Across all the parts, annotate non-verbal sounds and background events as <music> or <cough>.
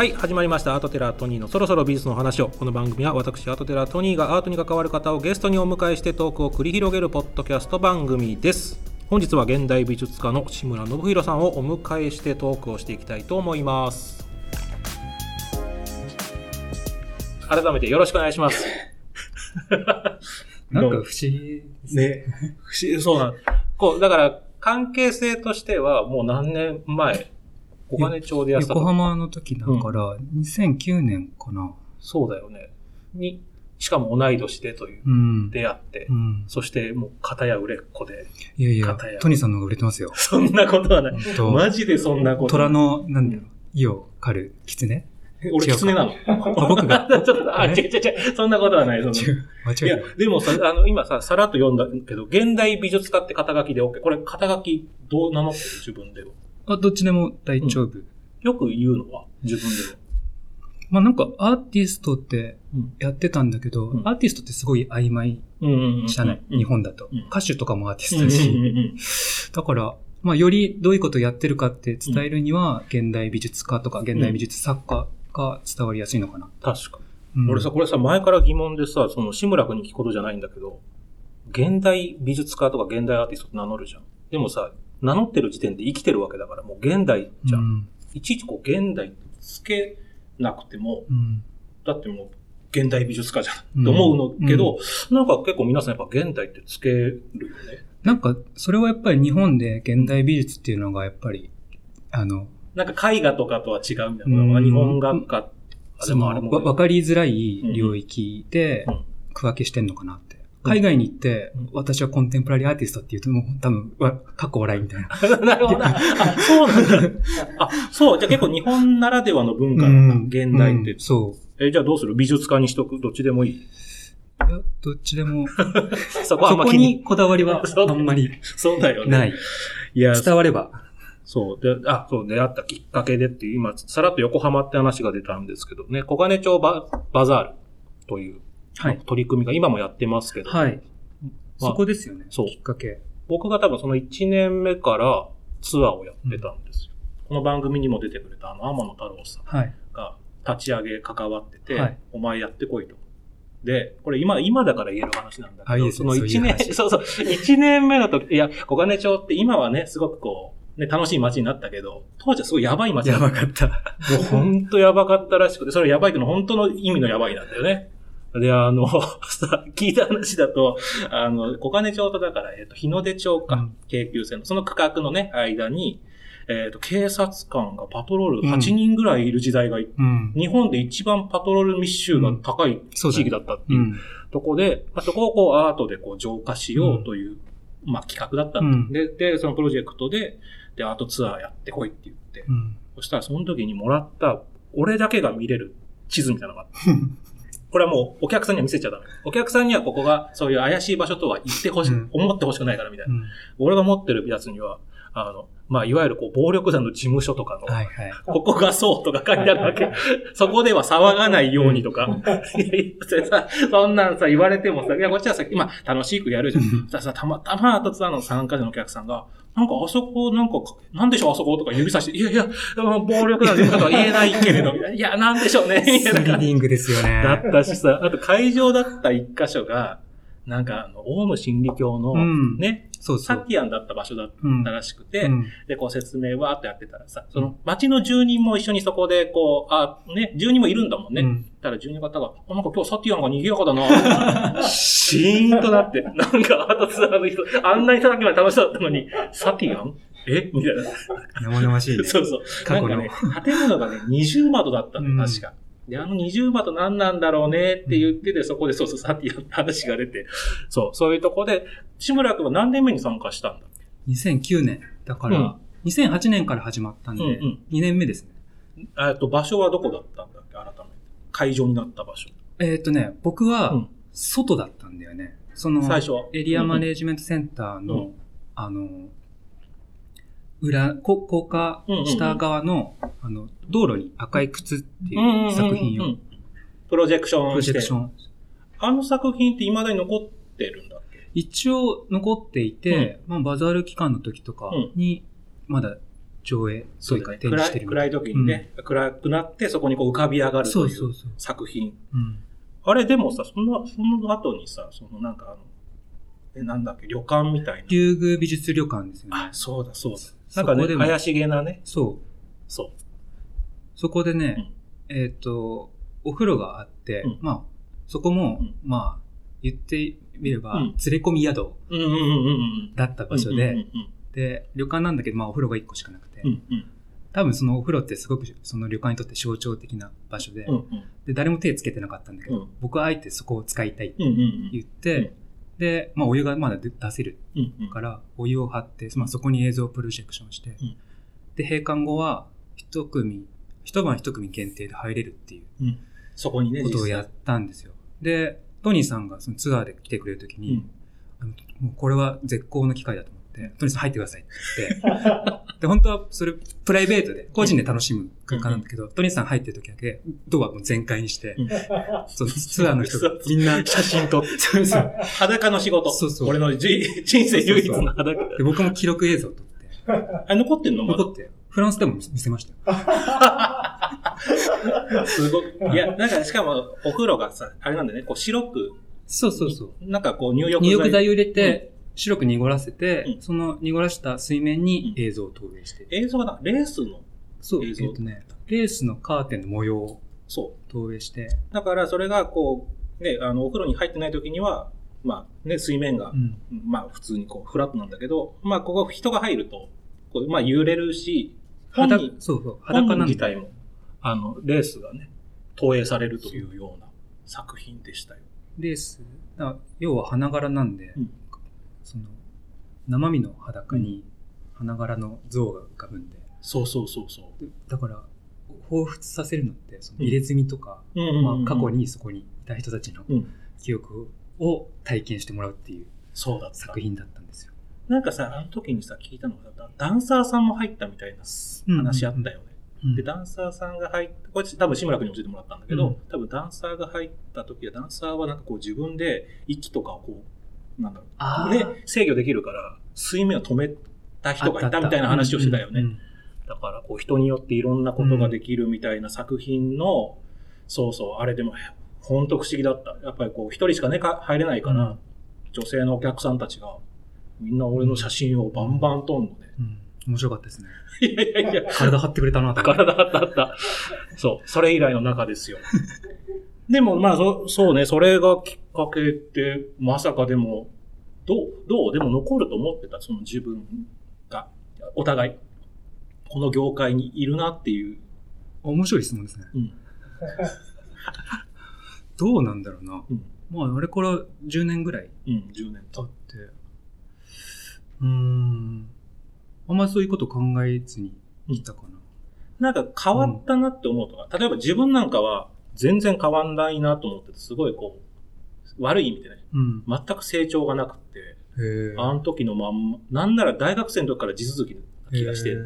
はい、始まりました。アートテラートニーのそろそろ美術の話を。この番組は私、アートテラートニーがアートに関わる方をゲストにお迎えしてトークを繰り広げるポッドキャスト番組です。本日は現代美術家の志村信弘さんをお迎えしてトークをしていきたいと思います。改めてよろしくお願いします。<laughs> なんか不思議ですね。ね、不思議、そうなんこう、だから、関係性としては、もう何年前、小金町でやってた横浜の時だから、2009年かな。そうだよね。に、しかも同い年でといううん。出会って、うん。そしてもう片や売れっ子で。いやいやトニーさんの方が売れてますよ。<laughs> そんなことはない。マジでそんなこと。虎の、なんだろう、意を狩る狐？俺、狐なの？あ僕が？<laughs> ちょっと、あ、違う違う違う。そんなことはない。そんな違う。間いや違えた。、でもさ、あの、今さ、さらっと読んだけど、現代美術家って肩書きで OK。これ、肩書きどう名乗ってる自分では。あ、どっちでも大丈夫。よく言うのは？自分では。まあなんかアーティストってうん。やってたんだけど、うん。アーティストってすごい曖昧うんうんうんじゃない、日本だと、うん。歌手とかもアーティスうんうんトだし、うんうん。だから、まあ、よりどういうことをやってるかって伝えるには、現代美術家とか現代美術作家が伝わりやすいのかな。確かうん。俺さ、これさ、前から疑問でさ、その、志村君に聞くことじゃないんだけど、現代美術家とか現代アーティストって名乗るじゃん。でもさ、名乗ってる時点で生きてるわけだから、もう現代じゃん。うんいちいちこう、現代つけなくても、うんだってもう、現代美術家じゃうんん。と思うのけど、なんか結構皆さんやっぱ現代ってつけるよね。なんか、それはやっぱり日本で現代美術っていうのがやっぱり、あの、なんか絵画とかとは違うみたいな。うん日本画家、あでそのもあれもわわかりづらい領域でうん区分けしてんのかなって。海外に行ってうん、私はコンテンポラリーアーティストって言うと、もう多分、わ、かっこ笑いみたいな。なるほどな。<laughs> あ、そうなんだ。あ、そう。じゃあ結構日本ならではの文化なんだ。現代ってうん。そう。え、じゃあどうする？美術家にしとく？どっちでもいい？いや、どっちでも、<laughs> そこはあま気に。にこだわりは <laughs> あんまりそうだよね。ない。いや、伝われば。そう。で、あ、そう、出会ったきっかけでっていう、今、さらっと横浜って話が出たんですけどね、小金町ババザールという、はい。取り組みが今もやってますけど、はい。まあそこですよね。そうきっかけ。僕が多分その1年目からツアーをやってたんですよ。この番組にも出てくれたあの、天野太郎さんはい。が立ち上げ関わってて、はいお前やってこいと。で、これ今、今だから言える話なんだけど、あいその1年、そうそうそう、1年目の時、いや、小金町って今はね、すごくこう、ね、楽しい街になったけど、当時はすごいやばい街だった。かった。もう本当やばかったらしくて、それやばいってのは本当の意味のやばいなんだよね。で、あの、さ、<laughs> 聞いた話だと、あの、小金町とだから、えっ、と、日の出町か、うん。京急線の、その区画のね、間に、えっ、と、警察官がパトロールうん。8人ぐらいいる時代が、うん。日本で一番パトロール密集が高い地域だったっていううん。とこで、まあ、そこをこうアートでこう浄化しようという、まあ企画だった。ん。で、で、そのプロジェクトで、で、アートツアーやってこいって言って、うん。そしたらその時にもらった、俺だけが見れる地図みたいなのがあって、<laughs> これはもうお客さんには見せちゃダメ。お客さんにはここがそういう怪しい場所とは言ってほしい、うん思ってほしくないからみたいな。うん俺が持ってるやつには、あの、まあ、いわゆるこう暴力団の事務所とかの、はいはい。ここがそうとか書いてあるわけ。そこでは騒がないようにとか。いやいやそれさ、そんなんさ、言われてもさ、いや、こっちはさ、今、楽しくやるじゃん。うんさ、さ、たまたまアートツアーの参加者のお客さんが、なんかあそこ、なんか、なんでしょうあそことか指さして、いやいや、暴力団の事務所とは言えないけれど、<laughs> いや、なんでしょうね、スリリングですよね。だったしさ、あと会場だった一箇所が、なんかあの、オウム真理教の、うんね、そうそう。サティアンだった場所だっうんたらしくて、うんで、こう説明わーっとやってたらさ、その町の住人も一緒にそこで、こう、あ、ね、住人もいるんだもんね。うんたら住人の方が、あなんか今日サティアンが賑やかだなシーンとなって、<laughs> なんかアートツアーの人、あんなにさっきまで楽しそうだったのに、サティアン？え？みたいな。生々しいね。<laughs> そうそう。過去のね、建物がね、二重窓だったのうんよ、確か。で、あの二重窓何なんだろうねって言ってて、そこでそうそう、サティアンの話が出て、そう、そういうとこで、志村君は何年目に参加したんだ？2009年。だかうんら、2008年から始まったんで、うんうん2年目ですね。えっと、場所はどこだったんだっけ？改めて。会場になった場所。えーっとね、僕うはん、外だったんだよね。その、最初は？エリアマネージメントセンターの、うんあの、裏、こ高架下側の、あの、道路に赤い靴っていう作品を、プロジェクションプロジェクション。ン。あの作品って未だに残ってるんだっけ？一応残っていて、まあ、バザール期間の時とかに、まだ上映というか展示してる暗い時にね、暗くなってそこにこう浮かび上がるというそうそうそう作品。うん。あれでもさ、その、その後にさ、そのなんかあの、え、なんだっけ、旅館みたいな。竜宮美術旅館ですよねあ、。そうだ、そうだ。なんかね、そこでも怪しげなね。そう。そそこでね、えっ、と、お風呂があって、うんまあ、そこも、うんまあ、言ってみれば、うん連れ込み宿う。うんうんうんうんうん。だった場所で、うんうんで、旅館なんだけど、まあ、お風呂が1個しかなくて、うんうん。うん多分そのお風呂ってすごくその旅館にとって象徴的な場所で、うんうん。で、誰も手つけてなかったんだけど、うん僕はあえてそこを使いたいってうんうんうん。言って、で、まあ、お湯がまだ出出せる。から、お湯を張って、まあ、そこに映像プロジェクションして、うんで、閉館後は、一組、一晩一組限定で入れるっていううん。そこにね、ことをやったんですよ。で、トニーさんがそのツアーで来てくれるときに、もうこれは絶好の機会だと思って、トニーさん入ってくださいって。言って、で、本当はそれプライベートで、個人で楽しむ空間なんだけど、トニーさん入ってるときだけ、ドアも全開にして、うん。そのツアーの人がみんな、写真撮って。そうそう。裸の仕事。そうそう。俺のじ人生唯一の裸。で僕も記録映像を撮って、あ、残ってんの？残って、フランスでも見せましたよ。<laughs> すごく。いや、なんかしかも、お風呂がさ、あれなんだよね、こう白く、そうそうそう。なんかこう入浴入浴剤を入れて、白く濁らせて、うんその濁らした水面に映像を投影して。映像がな、レースの、そう、え映像っとね、レースのカーテンの模様をそ投影して、う。だからそれがこう、ね、あの、お風呂に入ってない時には、まあね、水面がう、ん。まあ普通にこう、フラットなんだけど、まあここ人が入ると、こうまあ揺れるし、本裸人、そうそう、裸裸なんだ自体も、あの、レースがね、投影されるというような作品でしたよ。レース、だ要は花柄なんで、うんその、生身の裸に花柄の像が浮かぶんで、そうそうそうそう。でだから、彷彿させるのって、その入れ墨とか、まあ、過去にそこにいた人たちのうん記憶を体験してもらうっていう。作品だったんですよ。なんかさ、あの時にさ、聞いたのがさ、ダンサーさんも入ったみたいな話あったよね。うんで、ダンサーさんが入った、これ多分志村君に教えてもらったんだけど、うん多分ダンサーが入った時は、ダンサーはなんかこう自分で息とかをこう、なんだろう、あーね、制御できるから、水面を止めた人がいたみたいな話をしてたよね。うんうんだからこう人によっていろんなことができるみたいな作品の、そうそう、あれでも、本当不思議だった。やっぱりこう一人しかね、か入れないから、うん女性のお客さんたちが、みんな俺の写真をバンバン撮んのね。うん面白かったですね。<laughs> いやいやいや、体張ってくれたな。体あったあった。そう、それ以来の中ですよ。でもまあそ、そうね、それがきっかけって、まさかでも、どう、どうでも残ると思ってた、その自分が、お互い、この業界にいるなっていう。面白い質問ですね。うん。<laughs> どうなんだろうな。うん。まあ、あれから10年ぐらいうん、10年経って、うーん、あんまりそういうこと考えずに来たかな。なんか変わったなって思うとか、例えば自分なんかは全然変わんないなと思ってて、すごいこう、悪い意味でね、うん。全く成長がなくって、へあの時のまんま、なんなら大学生の時から地続きな気がして、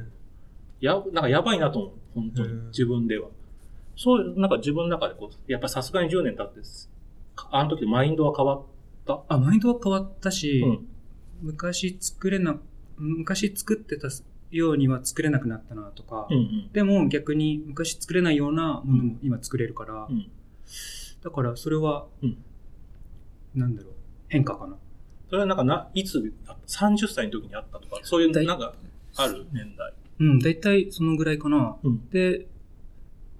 や、なんかやばいなと思う。本当に。自分では。そう、なんか自分の中でこう、やっぱさすがに10年経ってす、あの時マインドは変わった？あ、マインドは変わったし、うん。昔作れな、昔作ってたようには作れなくなったなとか、うんうん。でも逆に昔作れないようなものも今作れるから、うんだからそれは、うんなんだろう、変化かな。それはなんかな、いつ、あ30歳の時にあったとか、そういうなんか、ある年代。うん、大体そのぐらいかな。うん。で、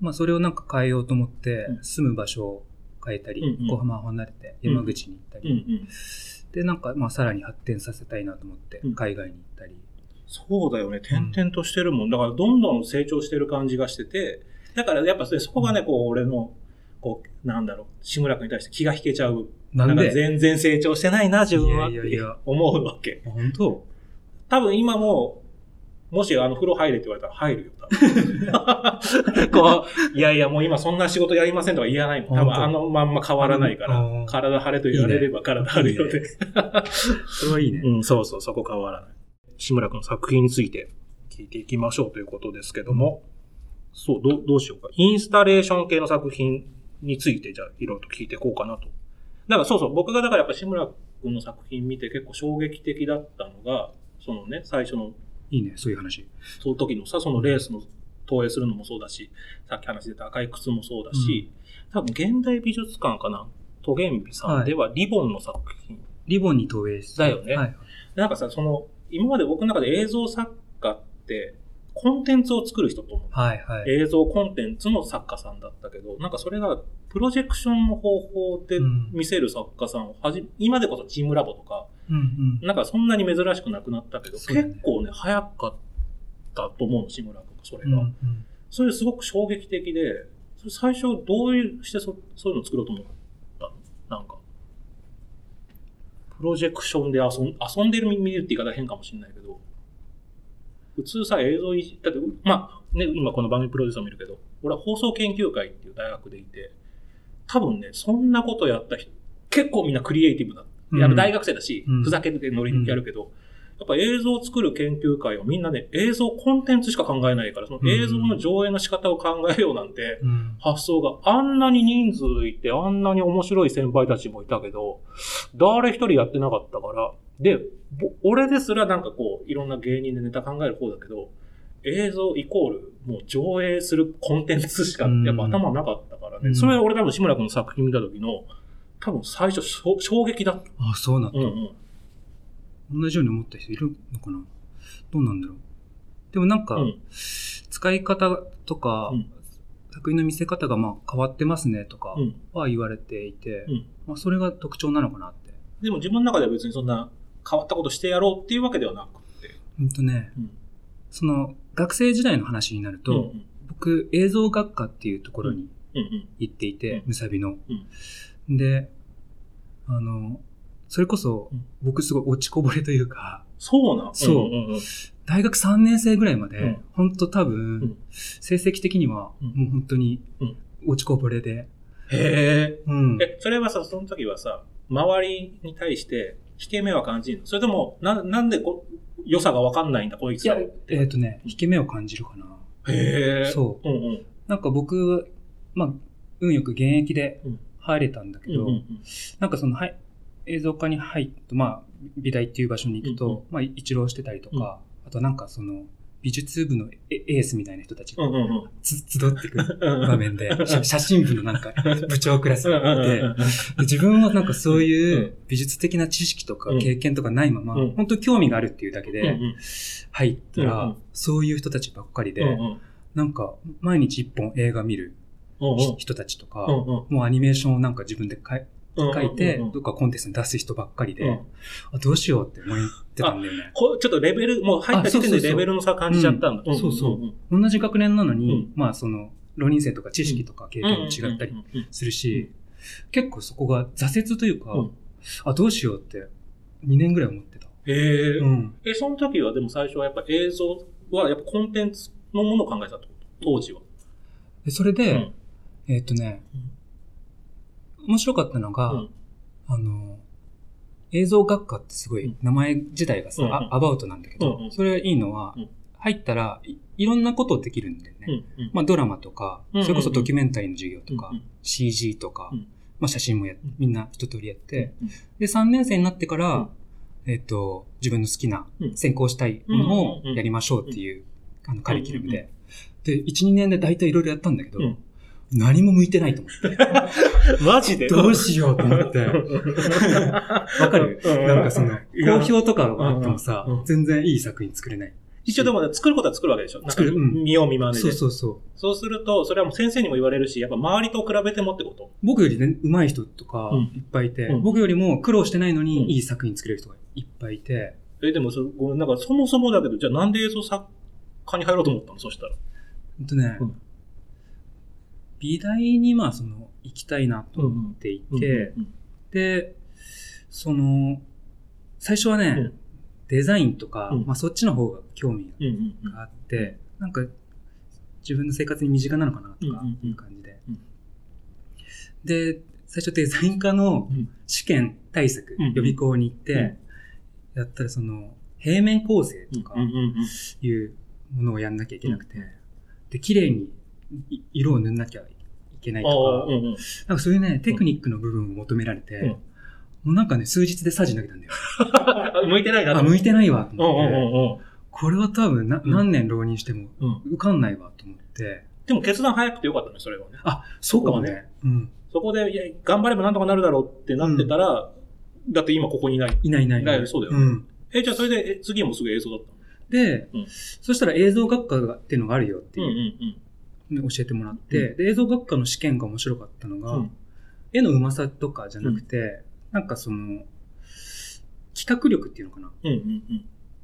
まあそれをなんか変えようと思って、うん住む場所を変えたり、うんうん横浜を離れて山口に行ったうんうり、ん。で、なんかまあさらに発展させたいなと思ってうん、海外に行ったり。そうだよね。点々としてるもん。だから、どんどん成長してる感じがしてて、だからやっぱそれそこがね、こう、俺の、こう、なんだろう、志村君に対して気が引けちゃう。かなんで全然成長してないな、自分はって思うわけ。あ本当？多分今も、もしあの風呂入れって言われたら入るよ、多分。<laughs> こう、いやいやもう今そんな仕事やりませんとか言わないもん。多分あのまんま変わらないからうん、体張れと言われれば体張るよね。それはいいね。うん、そうそう、そこ変わらない。志村君の作品について聞いていきましょうということですけども、そう、どう、どうしようか。インスタレーション系の作品について、じゃあ、いろいろと聞いていこうかなと。だからそうそう、僕がだからやっぱ志村君の作品見て結構衝撃的だったのが、そのね、最初のいいね、そういう話。その時のさ、そのレースの投影するのもそうだし、さっき話してた赤い靴もそうだし、多分現代美術館かな、トゲンビさんではリボンの作品。リボンに投影して。だよねはい。なんかさ、その、今まで僕の中で映像作家って、コンテンツを作る人と思う。はい、はい。映像コンテンツの作家さんだったけど、なんかそれがプロジェクションの方法でうん見せる作家さんをはじ、今でこそチームラボとか、うんうん。なんかそんなに珍しくなくなったけど、ね結構ね、早かったと思うの、志村とか、それが。うんうんそれすごく衝撃的で、それ最初どういうしてそそういうのを作ろうと思ったの？なんか。プロジェクションで遊ん遊んでる見るって言い方変かもしれないけど、普通さ、映像いじ、だって、まあ、ね、今この番組プロデューサーを見るけど、俺は放送研究会っていう大学でいて、多分ね、そんなことやった人、結構みんなクリエイティブだ。うんやっぱ大学生だし、うんふざけてノリやるけど、やっぱ映像を作る研究会はみんなね、映像コンテンツしか考えないから、その映像の上映の仕方を考えようなんて、うん。発想があんなに人数いて、あんなに面白い先輩たちもいたけど、誰一人やってなかったから、で、ぼ俺ですらなんかこう、いろんな芸人でネタ考える方だけど、映像イコール、もう上映するコンテンツしか、うんやっぱ頭なかったからね。うんそれは俺多分志村君の作品見た時の、多分最初衝衝撃だった。あ、そうなんだ。うんうん。同じように思った人いるのかな？どうなんだろう？でもなんか、うん。使い方とか、うん。作品の見せ方がまあ変わってますねとかうん。は言われていて、うん。まあそれが特徴なのかなって。でも自分の中では別にそんな変わったことしてやろうっていうわけではなくて。ほんとね、うん。その学生時代の話になると、うん僕映像学科っていうところに行っていて、うん。むさびの。で、あの、それこそうん僕すごい落ちこぼれというか、そうなん？そう大学3年生ぐらいまで、うん本当多分、ん成績的にはうんもう本当にうん落ちこぼれで、へえ。うん。え、それはさ、その時はさ、周りに対して、引け目は感じるの？それとも、な、なんでこ、良さがわかんないんだ、こいついやら。、えっ、とね、引け目を感じるかな。へえ。。そううんうん。なんか僕、まあ、運よく現役でうん入れたんだけど、なんかその、はい、映像科に入って、まあ、美大っていう場所に行くと、うんうん。まあ、一浪してたりとか、あとなんかその、美術部のエエースみたいな人たちが集ってくるうんうん場面で、写写真部のなんか部長クラスうんがいて、うんうんうんで自分はなんかそういううん。美術的な知識とかうん。経験とかないまま、うん。本当興味があるっていうだけでうんうん。入ったら、うんうん。そういう人たちばっかりで、うんうん。なんか毎日一本映画見るうんうん。人たちとか、うんうん。もうアニメーションをなんか自分で書いて、どっかコンテストに出す人ばっかりで、うんあどうしようって思ってたんだよね。こちょっとレベル、もう入った時点でレベルの差感じちゃったんだ。うんそうそうん同じ学年なのに、うんまあその、浪人生とか知識とか経験も違ったりするし、結構そこが挫折というか、うんあ、どうしようって2年ぐらい思ってた。へえ。うん。え、その時はでも最初はやっぱ映像はやっぱコンテンツのものを考えてたってこと？当時は。でそれで、うんえっ、とね、面白かったのが、うん。あの、映像学科ってすごい名前自体がさ、うんアバウトなんだけど、うんうん。それがいいのは、うん。入ったらいいろんなことできるんだよね。まあドラマとか、それこそドキュメンタリーの授業とか、CG とか、うん。まあ写真もやん。みんな一通りやって、うんで、3年生になってから、うん。えっ、と、自分の好きなうん。専攻したいものをやりましょうっていう、あのカリキュラムで。で、1、2年で大体いろいろやったんだけど、うん何も向いてないと思って。<laughs> マジで？どうしようと思って。<laughs> わかる？うん。なんかその、好評とかがあってもさうん。うん、全然いい作品作れない。一応でもね作ることは作るわけでしょ？作る。うん。見よう見まねで。そうそうそう。そうすると、それはもう先生にも言われるし、やっぱ周りと比べてもってこと？僕よりね、上手い人とかうん。いっぱいいて、うん。僕よりも苦労してないのうん。にいい作品作れる人がいっぱいいて、え、でもそ、なんかそもそもだけど、じゃあなんで映像作家に入ろうと思ったの？そしたら。ほんとねうん、美大にまあその、行きたいなと思っていて、うんで、その、最初はね、うん。デザインとか、うん。まあそっちの方が興味があって、なんか自分の生活に身近なのかなとかいう感じで。うん。で、最初デザイン科のうん。試験対策、うん予備校に行って、やったらその、平面構成とかいうものをやんなきゃいけなくて、で、綺麗にい色を塗んなきゃいけないとか、うんうんなんかそういうね、テクニックの部分を求められて、うんもうなんかね、数日でサジ投げたんだよ。<laughs> 向いてないなあ、向いてないわ、とうんうん思って、うんうん。これは多分な、うん何年浪人してもうん。受かんないわと思って。でも決断早くてよかったね、それはね。あ、そうかもね。うん。そこで、いや、頑張ればなんとかなるだろうってなってたら、だって今ここにいない。いないいないいない。そうだよねん。え、じゃあそれで、え次もすぐ映像だったの？で、うんそしたら映像学科がっていうのがあるよってうんいううんのを教えてもらって、で、映像学科の試験が面白かったのが、うん。絵のうまさとかじゃなくて、なんかその、企画力っていうのかな。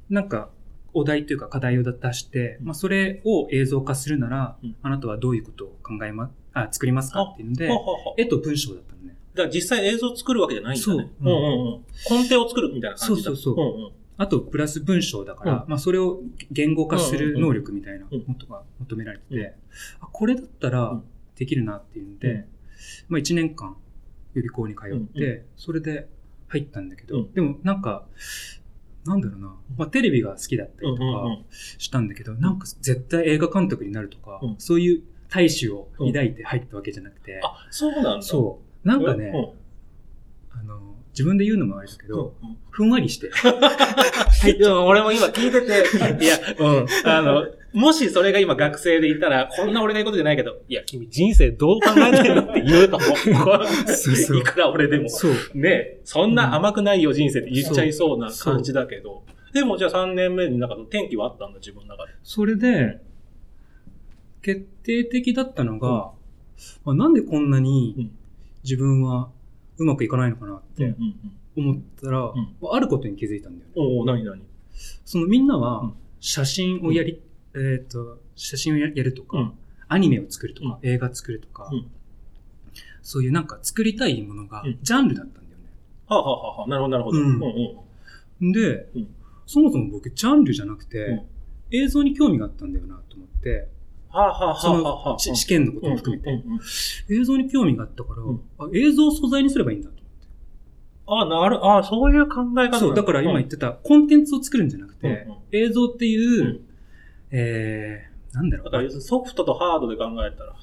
なんか、お題というか課題を出して、うんまあ、それを映像化するなら、うんあなたはどういうことを考えま、あ、作りますかっていうので絵と文章だったのね。だから実際映像作るわけじゃないんだね。そううんうんうん。コンテを作るみたいな感じだ。そうそうそううんうん。あと、プラス文章だから、うまあ、それを言語化する能力みたいなうん。ことが求められてて、うん。あこれだったらうん。できるなっていうんで、うん。まあ、1年間予備校に通って、うん。うそれで入ったんだけど、うん。でもなんか、なんだろうな、まあ、テレビが好きだったりとかうんうんうん。したんだけど、なんか絶対映画監督になるとか、うん。そういう大志を抱いて入ったわけじゃなくて、あ、そうなんだ。そう。なんかね、うん。あの、自分で言うのもあれだけど、うんふんわりして、<laughs> いや、俺も今聞いてて、<laughs> いや、うん。あの、もしそれが今学生でいたら、こんな俺が言うことじゃないけど、いや、君人生どう考えてるのって言うと思 <laughs> う。いくら俺でも。そう。ねそんな甘くないよ人生って言っちゃいそうな感じだけど。でもじゃあ3年目になんか転機はあったんだ、自分の中で。それで、決定的だったのが、あなんでこんなうにん自分はうまくいかないのかなってうん思ったら、んあることに気づいたんだよね。おお何何？そのみんなうはん。写真をやり、えっ、と、写真をややるとか、うん。アニメを作るとか、映画作るとか、うん。そういうなんか作りたいものがうん。ジャンルだったんだよね。はあ、はあはあはあ、なるほど、なるほど。うんうんうん。で、うん。そもそも僕ジャンルじゃなくて、うん。映像に興味があったんだよなと思って、そ。のし試験のことも含めて、うんうんうん映像に興味があったから、うんあ映像を素材にすればいいんだと。あ、なる、あ、そういう考え方そう、だから今言ってた、コンテンツを作るんじゃなくて、うんうん映像っていう、うんえー、なんだろうだからソフトとハードで考えたら、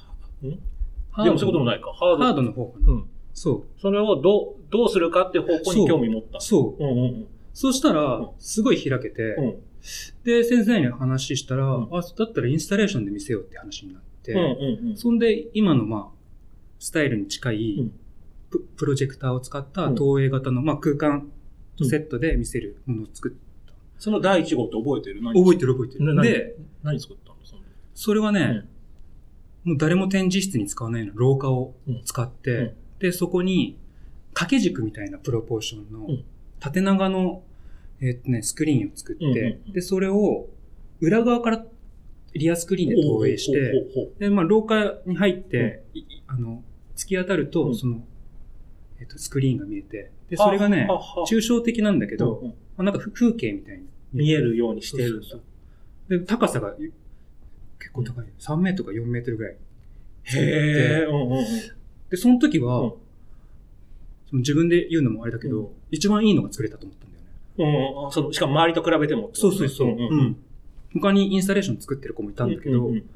でもそういうこともい。ないか。ハード。ハードの方かな。うん。そそれをどう、どうするかっていう方向に興味持ったう。。そう。うんうんそうしたらうん、すごい開けて、うん。で、先生に話したら、うん。あ、だったらインスタレーションで見せようって話になって、うんうんうん。そんで、今の、まあ、スタイルに近い、うん。ププロジェクターを使ったうん。投影型の、まあ、空間とセットで見せるものを作っその第一号って覚えてる？何覚えてる覚えてる。で、何作ったの？それはね、もう誰も展示室に使わないよ。うな廊下を使って、うん。で、そこに掛け軸みたいなプロポーションのうん。縦長の、えーっとね、スクリーンを作って、うんうんうんで、それを裏側からリアスクリーンで投影して、で、まあ、廊下に入って、いあの、突き当たると、うんその、えっと、スクリーンが見えて、で、うそれがね抽象的なんだけど、うんうんまあなんかふ風景みたいに見えるようにしてるんだ。で、高さが結構高い。3メートルか4メートルぐらい。へえ。うんうんうん。で、その時は、うんその自分で言うのもあれだけど、うん一番いいのが作れたと思ったんだ。うん。うん、そのしかも周りと比べても。そうそうそう。んうん。ん。他にインスタレーション作ってる子もいたんだけど、うんうん。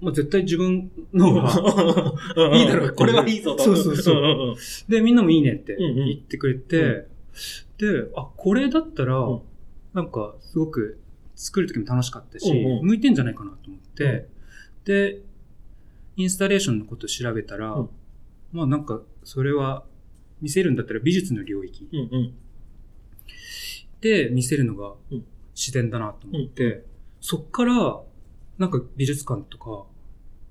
まあ絶対自分のが、うんいいだろう。これはいいぞと。そうそうそう。で、みんなもいいねって言ってくれて、うで、あ、これだったら、うん。なんかすごく作る時も楽しかったし、うんうん。向いてんじゃないかなと思って、で、インスタレーションのことを調べたら、うん。まあなんかそれは見せるんだったら美術の領域うんうん。で見せるのがうん自然だなと思って、そっからなんか美術館とか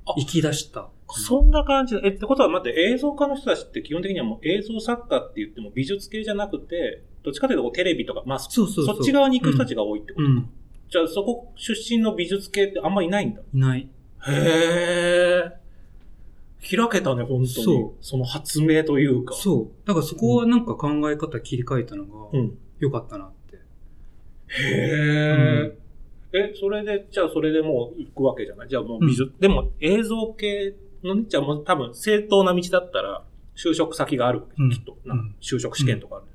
あ行き出した。そんな感じだ。え、ってことは待って、映像家の人たちって基本的にはもう映像作家って言っても美術系じゃなくて、どっちかというとこうテレビとか、まあ、そっち側に行く人たちが多いってこと、うん、じゃあそこ出身の美術系ってあんまいないんだ。いない。へえ。開けたね、本当に。そうその発明というか。そう。だからそこはなんか考え方切り替えたのがうん。良かったなって。へえ。え、それで、じゃあそれでもう行くわけじゃない？じゃあもう美術、でも映像系のね、じゃあもう多分正当な道だったら、就職先があるわけ、うん。きっと。うん。な就職試験とかある、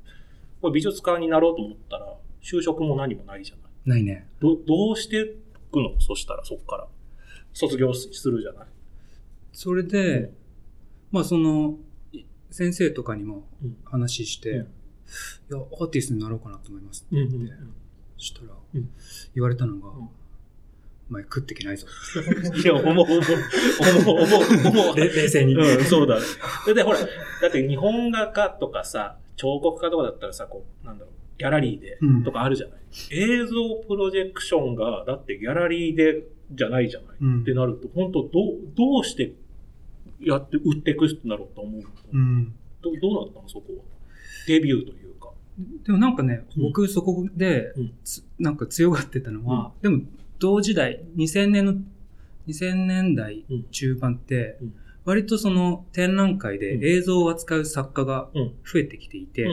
これ美術家になろうと思ったら、就職も何もないじゃない。ないね。ど、どうしていくの？そしたら、そっから。卒業するじゃない。それで、まあその、い先生とかにもうん。話して、うん。いや、アーティストになろうかなと思いますってうん言って、したらうん、言われたのが、んお前食ってけないぞ。<laughs> いや、思う、思う、思う、思う、思う。<laughs> れ冷静に。うん、そうだね。で、ほら、だって日本画家とかさ、彫刻家とかだったらさ、こう、なんだろう、ギャラリーでうんとかあるじゃない、映像プロジェクションが、だってギャラリーでじゃないじゃない、うんってなると、本当どう、どうしてやって、売っていくんだろうと思う。うん。どどうなったの？そこは。デビューというか。でもなんかね、うん。僕そこでうん、つなんか強がってたのは、でも同時代、2000年の、2000年代うん。中盤ってうん、割とその展覧会でうん。映像を扱う作家がうん。増えてきていて。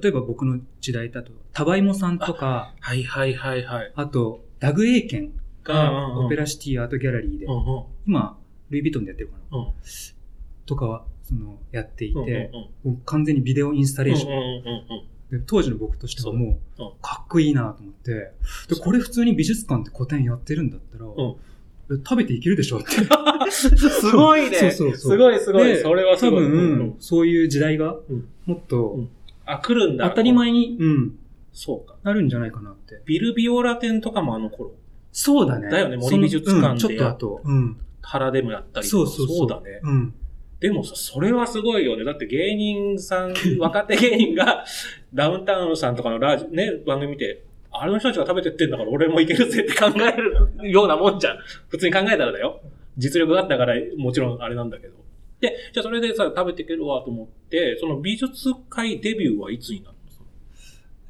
例えば僕の時代だと、タバイモさんとか、はいはいはいはい。あと、ダグ・エイケンがオペラシティアートギャラリーで今、ルイ・ヴィトンでやってるかなうん。とかは、その、やっていうんうんて、うん完全にビデオインスタレーション。うんうんうん当時の僕としてはもそうかっこいいなと思って、で、これ普通に美術館で個展やってるんだったら、食べていけるでしょって。<laughs> すごいね。そうそうそうすごいすごい。でそれはす多分、そういう時代がうん、もっとうん、あ、来るんだ。当たり前に、うん、そうか。なるんじゃないかなって。ビルビオラ展とかもあの頃、そうだね。だよね森美術館うんちょっでと後。うん。原でもやったりとか。そうそうそう。だね。うん。でもさ、それはすごいよね。だって芸人さん、<laughs> 若手芸人が、ダウンタウンさんとかのラジね、番組見て、あれの人たちが食べてってんだから俺もいけるぜって考えるようなもんじゃん。普通に考えたらだよ。実力があったからもちろんあれなんだけど。で、じゃあそれでさ、食べていけるわと思って、その美術界デビューはいつになる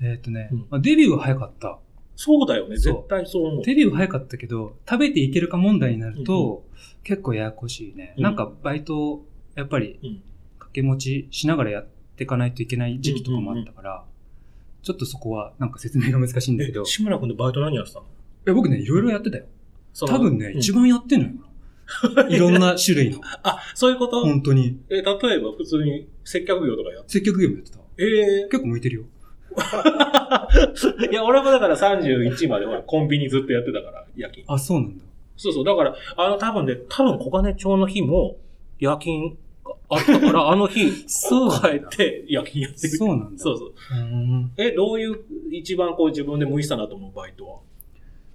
の？えーっとねうん、まあデビューは早かった。そうだよね。絶対そう思う。デビューは早かったけど、食べていけるか問題になると、結構ややこしいね。うんなんかバイトを、やっぱりうん、掛け持ちしながらやっていかないといけない時期とかもあったから、ちょっとそこはなんか説明が難しいんだけどえ、、志村君でバイト何やってたの？え僕ね、いろいろやってたよ。多分ね、うん一番やってんのよ。<laughs> いろんな種類の。あ、そういうこと、本当に。え、例えば普通に接客業とかやって接客業もやってた。ええ結構向いてるよ。<laughs> いや、俺もだから31までほらコンビニずっとやってたから、夜勤。あ、そうなんだ。そうそう。だから、あの多分ね、多分小金町の日も夜勤があったから、あの日、そう帰って夜勤やってる。そうなんだ。そうそう。うえ、どういう一番こう自分で向いてたなと思うバイトは？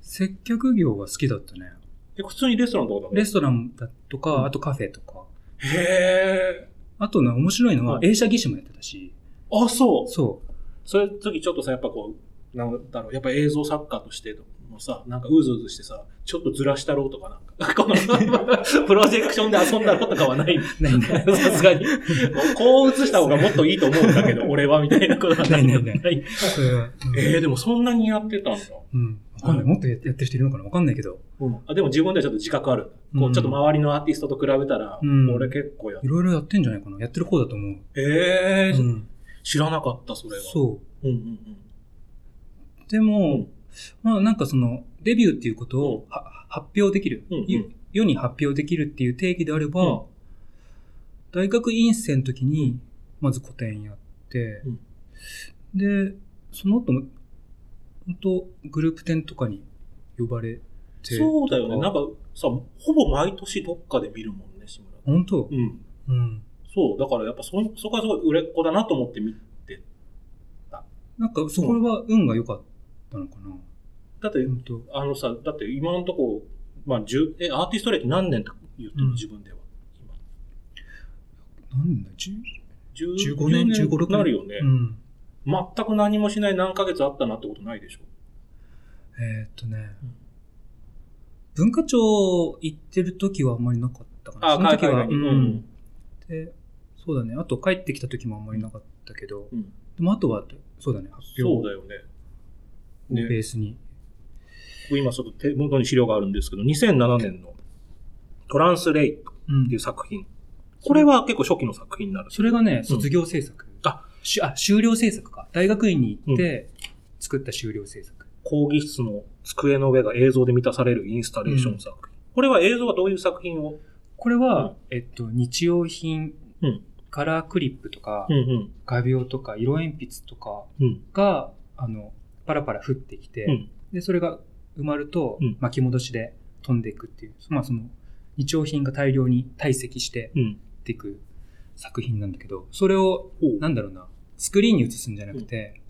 接客業が好きだったね。え、普通にレストランとかだねレストランだとか、うんあとカフェとか。へえ。あとね、面白いのはうん映写技師もやってたし。あ、そう。そう。それ時ちょっとさ、やっぱこう、なんだろう、やっぱ映像作家としてもさ、なんかうずうずしてさ、ちょっとずらしたろうとかなんか、このプロジェクションで遊んだろうとかはないないない。さすがに。こう映した方がもっといいと思うんだけど、<laughs> 俺はみたいなことはないないないない。それは。うんえー、でもそんなにやってたんだ。うん。わかんない。もっとややってる人いるのかなわかんないけど。あでも自分ではちょっと自覚ある。こうんうちょっと周りのアーティストと比べたら、うん俺結構やいろいろやってんじゃないかな。やってる方だと思う。えーうん。知らなかった、それは。そう。うんうんうん。でも、うんまあなんかその、デビューっていうことをは発表できる、うんうんゆ世に発表できるっていう定義であれば、うん大学院生の時に、まず個展やって、で、その後も、本当グループ展とかに呼ばれて。そうだよね。なんかさ、ほぼ毎年どっかで見るもんね、志村。本当？うん。うん。そう。だからやっぱそ、そこはすごい売れっ子だなと思って見て。なんかそこは運が良かったのかな。だって、あのさ、だって今のとこ、まあ、10え、アーティスト歴何年と言ってる、うん自分では。なんだ、10今15年10 15 16年なるよね、うん。全く何もしない何ヶ月あったなってことないでしょ。えーっとねうん、文化庁行ってる時はあんまりなかったかな。あその時は。で、そうだね。あと帰ってきた時もあんまりなかったけど、うん。でもあとは、そうだね、発そう表だよね。をねベースに。今ちょっと手元に資料があるんですけど、2007年のトランスレイトうんっていう作品。これは結構初期の作品になる。それがね、卒業制作。あしあ、修了制作か。大学院に行って作った修了制作。講義室の机の上が映像で満たされるインスタレーション作品。これは映像はどういう作品を？これは、えっと、日用品、うんカラークリップとか、んうん。画鋲とか、色鉛筆とかうん。が、あの、パラパラ降ってきて、うんで、それが埋まるとうん、巻き戻しで飛んでいくっていう、まあその、日用品が大量に堆積してうん。っていく作品なんだけど、それを、なんだろうな、スクリーンに映すんじゃなくて、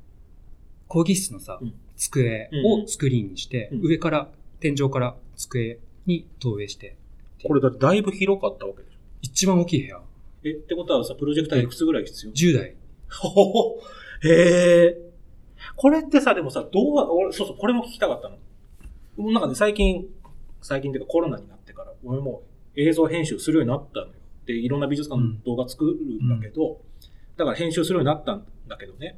講義室のさ、うん机をスクリーンにして、うん上から、天井から机に投影して、これだってだいぶ広かったわけでしょ。一番大きい部屋、え、ってことはさ、プロジェクターいくつぐらい必要？10台。ほほほ。へえ。これってさ、でもさ、どう、俺、そうそう、これも聞きたかったの。なんかね、最近、最近っていうかコロナになってから、俺も映像編集するようになったのよ。で、いろんな美術館の動画作るんだけど、だから編集するようになったんだけどね。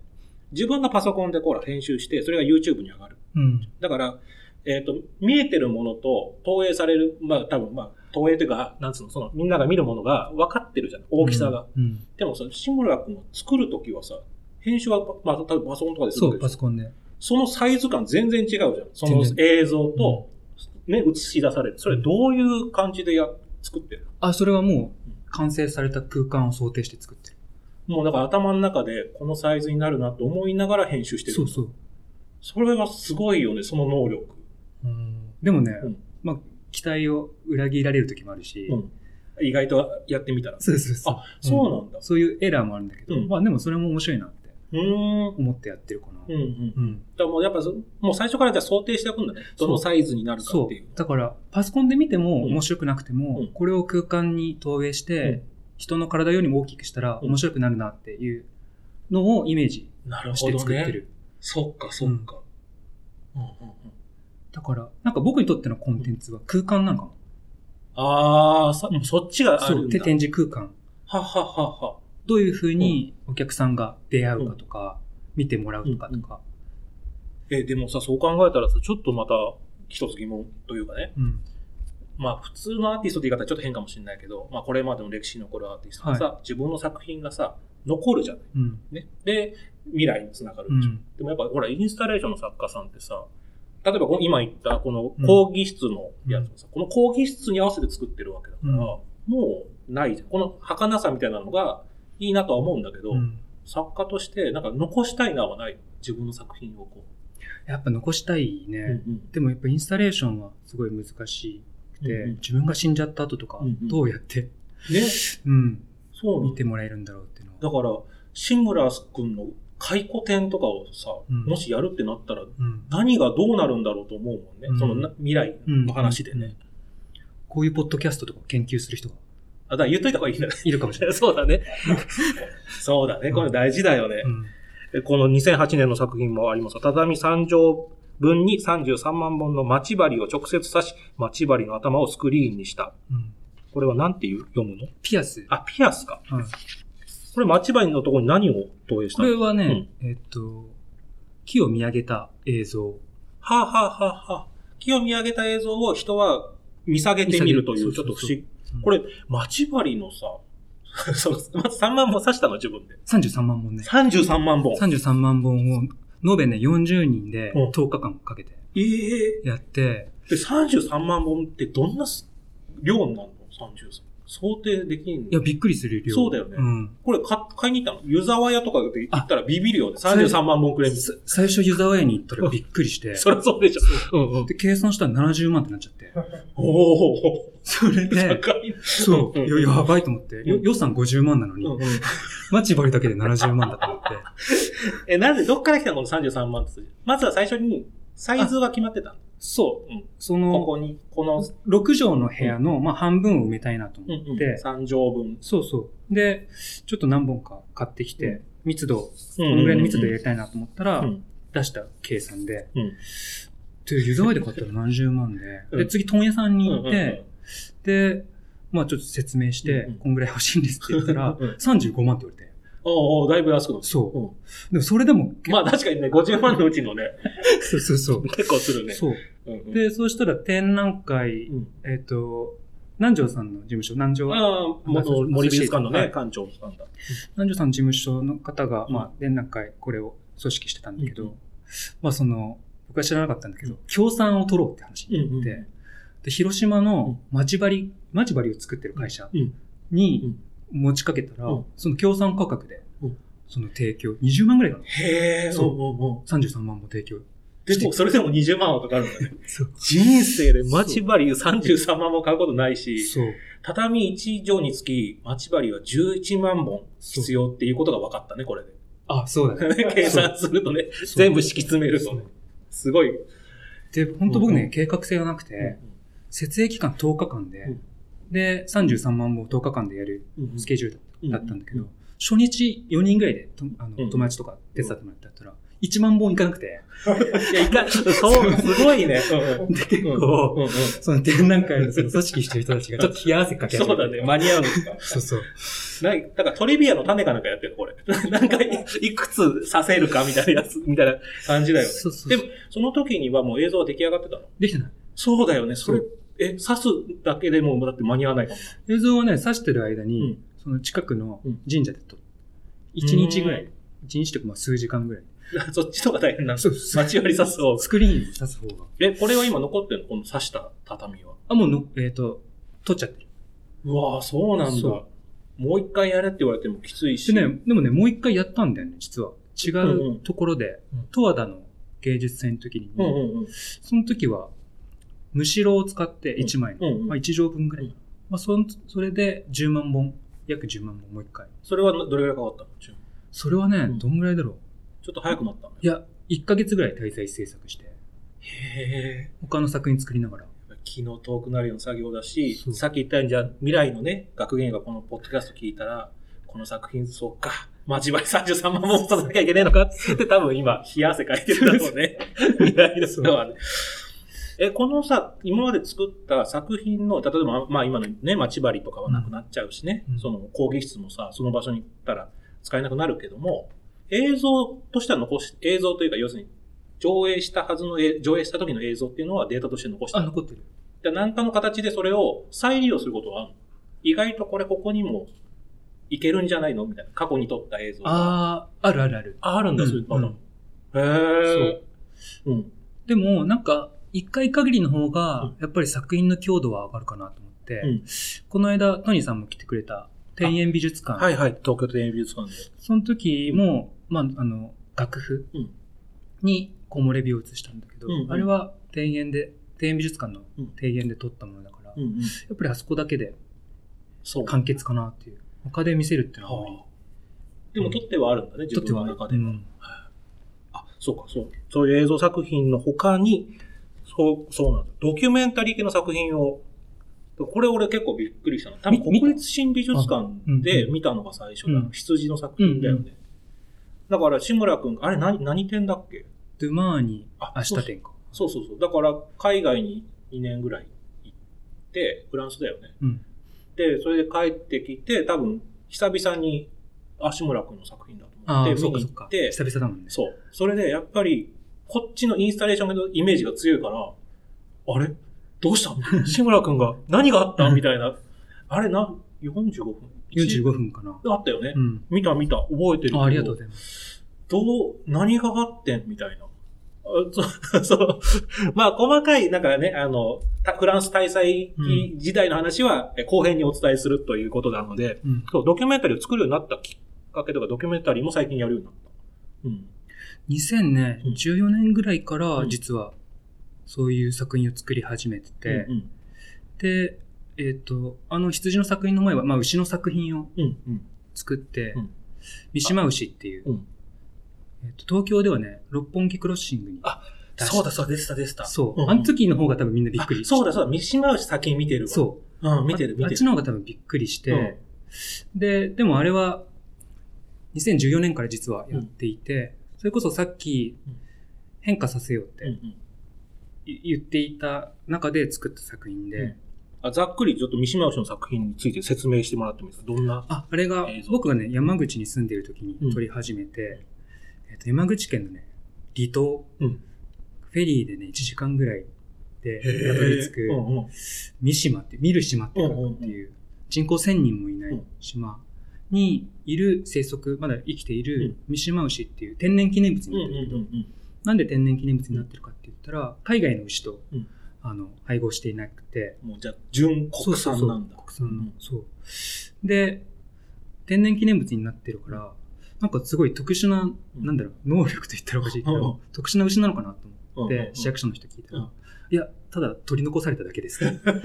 自分がパソコンでこうら編集して、それが YouTube に上がる。うん。だから、えっ、と、見えてるものと投影される、まあ多分まあ、投影というか、なんつうの、その、みんなが見るものが分かってるじゃん。大きさが。うん。でもさ、志村君が作るときはさ、編集は、まあ、多分パソコンとかでするそう、パソコンで。そのサイズ感全然違うじゃん。その全映像と、ね、映し出される。それどういう感じでや、作ってる？あ、それはもう、完成された空間を想定して作ってる。もうだから頭の中でこのサイズになるなと思いながら編集してる。そうそう。それはすごいよね、その能力。でもね、うんまあ、期待を裏切られる時もあるし、うん。意外とやってみたら。そうそうそう。あ、そうなんだ。そういうエラーもあるんだけど、うんまあでもそれも面白いなって。思ってやってるかな。うんうん。うんだからもうやっぱそ、もう最初からじゃあ想定しておくんだね。どのサイズになるかそっていう。う。だから、パソコンで見てもうん面白くなくても、うんこれを空間に投影して、うん人の体よりも大きくしたらうん面白くなるなっていうのをイメージして。作ってる。そっか、そっか。うんうんうんだから、なんか僕にとってのコンテンツは空間なのかも。ああ、そそっちがあそう。るんだ。で、展示空間。はははは。どういうふうにお客さんが出会うかとか、見てもらうとかとか。え、でもさ、そう考えたらさ、ちょっとまた一つ疑問というかね。うん。まあ、普通のアーティストって言い方はちょっと変かもしれないけど、まあ、これまでの歴史に残るアーティストがさ、自分の作品がさ、残るじゃない。うん。ね。で、未来につながるでしょ。うん。でもやっぱ、ほら、インスタレーションの作家さんってさ、例えば今言ったこの講義室のやつもさ、この講義室に合わせて作ってるわけだから、うんもうないじゃん。この儚さみたいなのがいいなとは思うんだけど、うん作家としてなんか残したいなはない？自分の作品をこやっぱ残したいね。う。うんでもやっぱインスタレーションはすごい難しくて、うんうん自分が死んじゃった後とかうんうん、どうやって、ね。<laughs> うん、そう見てもらえるんだろうっていうのは。だから、志村君の回顧展とかをさ、うんもしやるってなったら、うん何がどうなるんだろうと思うもんね。うんそのな未来の話でね。こういうポッドキャストとかを研究する人があ、だ言っといた方がいいんだね。いるかもしれない。そうだね。そうだね。これ大事だよね。うんでこの2008年の作品もありますが畳3畳分に33万本の待ち針を直接刺し、待ち針の頭をスクリーンにした。うんこれは何ていう？読むの？ピアス。あ、ピアスか。はいこれ待ち針のところに何を投影したの？これはね、えっと、木を見上げた映像。はあ、はあはあはあ、木を見上げた映像を人は見下げてみるという、ちょっと不思議。うんこれ、待ち針のさ、<laughs> そのまず3万本刺したの自分で。33万本ね。33万本。33万本を延べね、40人でうん10日間かけてええやって、で、33万本ってどんなす量になるの ?33。想定できんの？いや、びっくりする量。そうだよねうん。これ買買いに行ったの？湯沢屋とかで行ったらビビるよね。33万本くれみ最初湯沢屋に行ったらびっくりしてな。<laughs> そりゃそうでしょ。うんうん。で、計算したら70万ってなっちゃって。<laughs> おお。それで。そう、うんややばいと思って、予算50万なのに、待ち針だけで70万だと思って。<laughs> え、なんで、どっから来たの？この33万って。まずは最初に、サイズは決まってたの。そう。うん。そこの、こに、この、6畳の部屋の、まあ、半分を埋めたいなと思って、3畳分。そうそう。で、ちょっと何本か買ってきて、うん。密度、ここのぐらいの密度入れたいなと思ったら、うん。出した計算で、うん。で、湯沢屋で買ったら何十万で、うん。で、次、問屋さんに行って、で、まあちょっと説明して、こんぐらい欲しいんですって言ったら、うん35万って言われて。おうおうだいぶ安くなった。そう。うんでもそれでも、まあ確かにね、50万のうちのね、そうそうそう。結構するね。そう。で、そうしたら展覧会、うんえっ、と、南條さんの事務所、南條、ああ、元森美術館のね、はい館長さんだ。南條さんの事務所の方が、うんまあ、展覧会、これを組織してたんだけど、うんまあ、その、僕は知らなかったんだけど、協賛を取ろうって話になって、で、広島の待ち針、待ち針を作ってる会社うん。に持ちかけたら、うん。その協賛価格でうん、その提供、20万ぐらいかなへえ、そう。うんうんう。ん33万も提供。でも、それでも20万はかかるんだね。<laughs> 人生で待ち針33万も買うことないし。畳1畳につき待ち針は11万本必要っていうことが分かったね、これで。あ、そうだね。<laughs> 計算するとね、全部敷き詰めるとね。すごい。で、本当僕ね、うん計画性がなくて、設営期間10日間で、うん。で、33万本10日間でやるうんスケジュールだったんだけど、うん初日4人ぐらいでとあの、うん。友達とか手伝ってもらったら、1万本いかなくて、<laughs> いや、いか、そう、すごいね。<laughs> 結構、その展覧会のその組織してる人たちがちょっと冷や汗かけそうだね、間に合うんですか？そうそう。なだからトリビアの種かなんかやってるこれ。<laughs> なんかい、いくつさせるかみたいなやつ、みたいな感じだよね。そうそうでも、その時にはもう映像は出来上がってたの？できてない。そうだよね、それそ、え、刺すだけでもだって間に合わないかも映像はね、刺してる間に、うんその近くのうん神社で撮る。1日ぐらい。1日とかまあ数時間ぐらい。な。<laughs> そっちの方が大変なんだ。そうそう街割り刺す方がスクリーンに刺す方が。え、これは今残ってんの？この刺した畳は。あ、もうの、えっ、と、撮っちゃってる。うわぁ、そうなんだ。そもう一回やれって言われてもきついし。でね、でもね、もう一回やったんだよね、実は。違うんうんうところで、うん十和田の芸術祭の時に、うんうんうん。その時は、むしろを使って1枚の、まあ、1畳分ぐらい。うんまあそん、それで10万本、約10万本もう一回。それはどれぐらいかかったの？それはね、うんどんぐらいだろう。ちょっと早くなったのいや、1ヶ月ぐらい滞在制作して、へ他の作品作りながら。ぇ気の遠くなるような作業だしさっき言ったように、じゃあ未来のね、学芸員がこのポッドキャスト聞いたら、この作品、そうか、待ち針33万本させなきゃいけねえのかって言って多分今、冷や汗かいてるだろうね。未来の人はね。え、このさ、今まで作った作品の、例えば、まあ今のね、待ち針とかはなくなっちゃうしね、うんその講義室もさ、その場所に行ったら使えなくなるけども、映像としては残し、映像というか、要するに、上映したはずのえ、上映した時の映像っていうのはデータとして残してあ。残ってる。で何かの形でそれを再利用することはあるの意外とこれここにもいけるんじゃないのみたいな。過去に撮った映像が。あー、あるあるある。あ、あるんだ、うんそういうパターン。へぇー。うん。でも、なんか、一回限りの方がうん、やっぱり作品の強度は上がるかなと思って、うんこの間、トニーさんも来てくれた、天演美術館。はいはい。東京庭園美術館で。その時も、まあ、あの、楽譜うんに木漏れ日を映したんだけど、うんうんあれは庭園で、庭園美術館のうん庭園で撮ったものだから、やうんうん。っぱりあそこだけで。完結かなっていう。他で見せるっていうのはあでも撮ってはあるんだね、自分の中で。うんあ、そうか、そう。そういう映像作品の他に、そう、そうなんだ。ドキュメンタリー系の作品を、これ俺結構びっくりしたの。多分み国立新美術館でうん見たのが最初だ。うん羊の作品だよね。うんだから志村くん、あれ何、何展だっけ？ドゥマーニ、あ明日展か。そうそうそう。だから海外に2年ぐらい行って、フランスだよね。うん。で、それで帰ってきて、多分久々に、あ、志村くんの作品だと思って見に。行って、久々だもんね。そう。それで、やっぱり、こっちのインスタレーションのイメージが強いから、あれ？どうした？の <laughs> 志村くんが何があった？みたいな。あれな、45分？45分かな。あったよね。うん。見た見た。覚えてる。あありがとうございます。どう、何があって？んみたいな。あそう、<laughs> そう。まあ、細かい、なんかね、あの、たフランス大祭時代の話は、え後編にお伝えするということなので、うん。そう、ドキュメンタリーを作るようになったきっかけとか、ドキュメンタリーも最近やるようになった。うん。2014年ぐらいかうら、ん実は、そういう作品を作り始めてて、うんで、えっ、と、あの羊の作品の前は、まあ、牛の作品をうん。うん。作って、うん三島牛っていう、うんえっと東京ではね、六本木クロッシングにそうだ、そう、でした、でした。そう、んんあの時の方が多分みんなびっくりあそうだ、そうだ、三島牛先に見てるわ。。そううん、う。見てる、見ああてる。っちの方が多分びっくりして、で、でもあれは、2014年から実はやっていて、それこそさっきうん。変化させようっうん。うん。て言っていた中で作った作品で、うん。あざっくりちょっと三島牛の作品について説明してもらってもいいですか？どんなあ、あれが僕がね、山口に住んでいる時に撮り始めて、えっと山口県のね、離島、うん。フェリーでね、1時間ぐらいでへたどり着く、うんうん。三島って、見る島って書くっていう、人口1000人もいない島にいる生息、まだ生きている三島牛っていう天然記念物うんうんになってるけど、うんなんで天然記念物になってるかって言ったら、海外の牛と、うん。あの配合していなくて、もうじゃあ、純国産なんだ。国産の。そう。で、天然記念物になってるから、なんかすごい特殊な、うん。なんだろう、能力と言ったらおかしいけど、うん。特殊な牛なのかなと思って、うんうんうん。市役所の人聞いたら、うん。いや、ただ取り残されただけですって言っ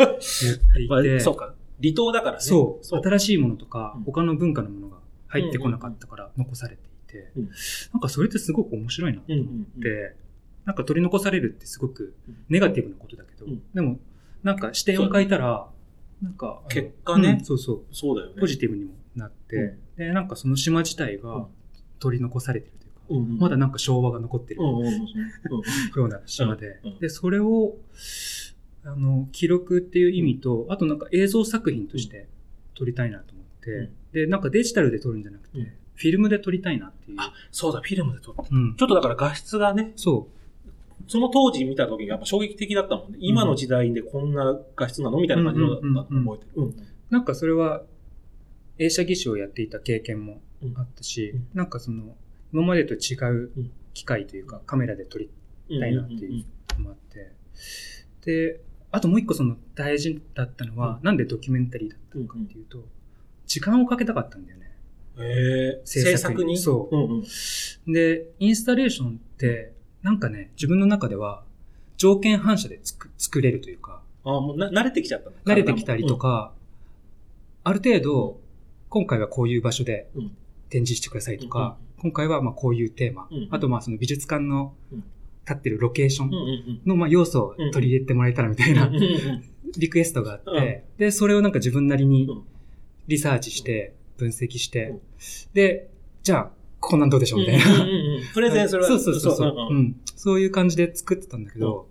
てい <laughs> まあて、そうか。離島だからね。そう。そう。新しいものとかうん、他の文化のものが入ってこなかったから残されていて、うん。なんかそれってすごく面白いなと思って、なんか取り残されるってすごくネガティブなことだけど、うん。でも、なんか視点を変えたら、なんか、結果ね。うんそうそう、そうだよね。ポジティブにもなって、で、なんかその島自体うん。が取り残されてるというか、うんうん。まだなんか昭和が残ってるような島で、で、それを、あの、記録っていう意味と、あとなんか映像作品として撮りたいなと思って、うん。で、なんかデジタルで撮るんじゃなくて、うん。フィルムで撮りたいなっていう。あ、そうだ、フィルムで撮った。うん。ちょっとだから画質がね、そその当時見た時にやっぱ衝撃的だったもんね。今の時代でこんな画質なのみたいな感じのだったの覚えてる。なんかそれは、映写技師をやっていた経験もうん。あったし、うん。なんかその、今までと違ううん。機械というか、カメラで撮りうんたいなっていうのもあって、で、あともう一個その大事だったのは、うん。なんでドキュメンタリーだったのかっていうと、時間をかけたかったんだよね。へえ制制作に。作に？そう。うんうん。で、インスタレーションって、なんかね、自分の中では条件反射でつく作れるというか、あもうな慣れてきちゃったの慣れてきたりと。か、ある程度、今回はこういう場所でうん。展示してくださいとか、今回はまあこういうテーマ、うん。あとまあその美術館のうん立ってるロケーションのまあ要素を取り入れてもらえたらみたいなリクエストがあって、で、それをなんか自分なりにうん。リサーチして、分析してうん、で、じゃあ、こんなんどうでしょうみたいな。プレゼンするそうそうそうそう、んうんん。そういう感じで作ってたんだけど、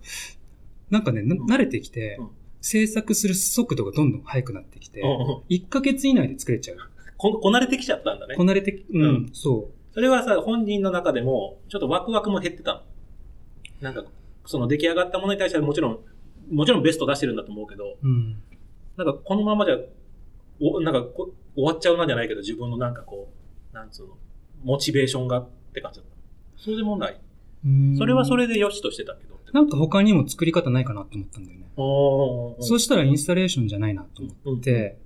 なんかね、慣れてきて、うん。制作する速度がどんどん速くなってきて、うんうん1ヶ月以内で作れちゃう。ここなれてきちゃったんだね。こ。なれて、うん、うん。そそれはさ、本人の中でも、ちょっとワクワクも減ってたの？なんか、その出来上がったものに対してはもちろん、もちろんベスト出してるんだと思うけど、う。うん。なんかこのままじゃ、おなんかこ終わっちゃうなじゃないけど、自分のなんかこう、なんつうの、モチベーションがって感じだった。そうでもない。それはそれ。れで良しとしてたけど。なんか他にも作り方ないかなと思ったんだよね。そうしたらインスタレーションじゃないなと思うんって、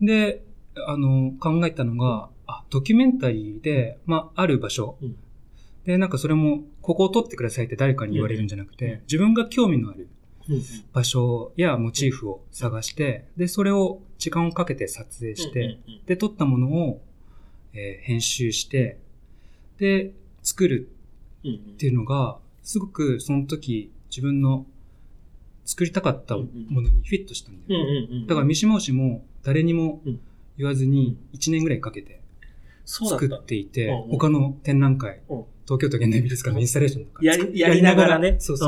で、あの、考えたのが、あ、ドキュメンタリーで、まあ、ある場所、うんで、なんかそれも、ここを撮ってくださいって誰かに言われるんじゃなくて、うん自分が興味のあるうん場所やモチーフを探して、で、それを時間をかけて撮影して、で、撮ったものを、えー編集して、で、作るっていうのが、すごくその時自分の作りたかったものにフィットしたんだうんよね。だから三島市も誰にもうん。言わずに1年ぐらいかけて作っていて、他の展覧会、うん東京都現代美術館のインスタレーションとかやり、やりながらね。そうそ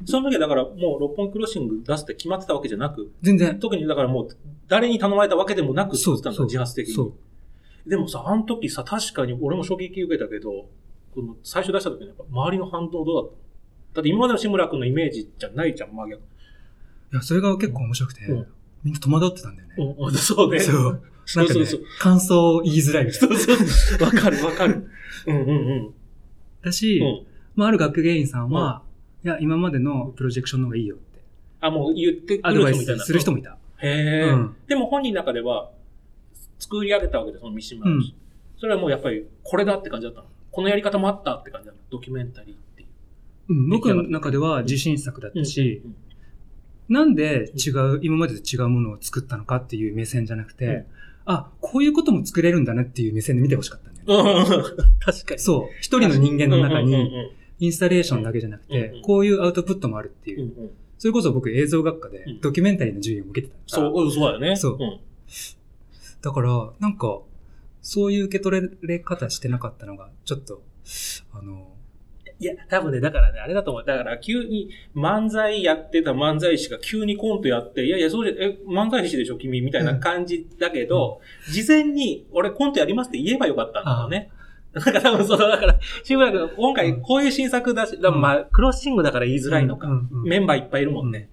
う。んんその時はだからもう六本木クロッシング出すって決まってたわけじゃなく、全然。特にだからもう誰に頼まれたわけでもなく作ってたんだ、そう自発的に。そう。でもさ、あの時さ、確かに俺も衝撃受けたけど、この最初出した時にやっぱ周りの反応どうだったの？だって今までの志村君のイメージじゃないじゃん、真逆。いや、それが結構面白くて、うんみんな戸惑ってたんだよね。うんうん、そうね。そう。そうんそうそう。、感想を言いづらい。<laughs> そうそう。わかるわかる。うんうんうん。だし、うんまあ、ある学芸員さんは、いや、今までのプロジェクションの方がいいよって、あ、もう言ってくアドバイる人みたいな。スする人もいた。へえ、うんでも本人の中では、作り上げたわけで、その三島の、うんそれはもうやっぱり、これだって感じだったの。このやり方もあったって感じだったドキュメンタリーっていう。うん、僕の中では自信作だったし、うんなんで違う、今までと違うものを作ったのかっていう目線じゃなくて、うんあ、こういうことも作れるんだねっていう目線で見てほしかったんだよね。確かに。そう。一人の人間の中に、インスタレーションだけじゃなくて、こういうアウトプットもあるっていう。うんうんうんそれこそ僕映像学科でうんドキュメンタリーの授業を受けてた。そう、うんそうだよね。そううんだから、なんか、そういう受け取れ方してなかったのが、ちょっと、あの、いや、多分ね、だからね、あれだと思う。だから、急に漫才やってた漫才師が急にコントやって、いやいや、そうじゃ、え、漫才師でしょ、君、みたいな感じだけど、事前に、俺コントやりますって言えばよかったんだろうね。なんか多分そう、だから、志村君、今回こういう新作だし、だまあ、クロッシングだから言いづらいのか。うん。うん。メンバーいっぱいいるもんね。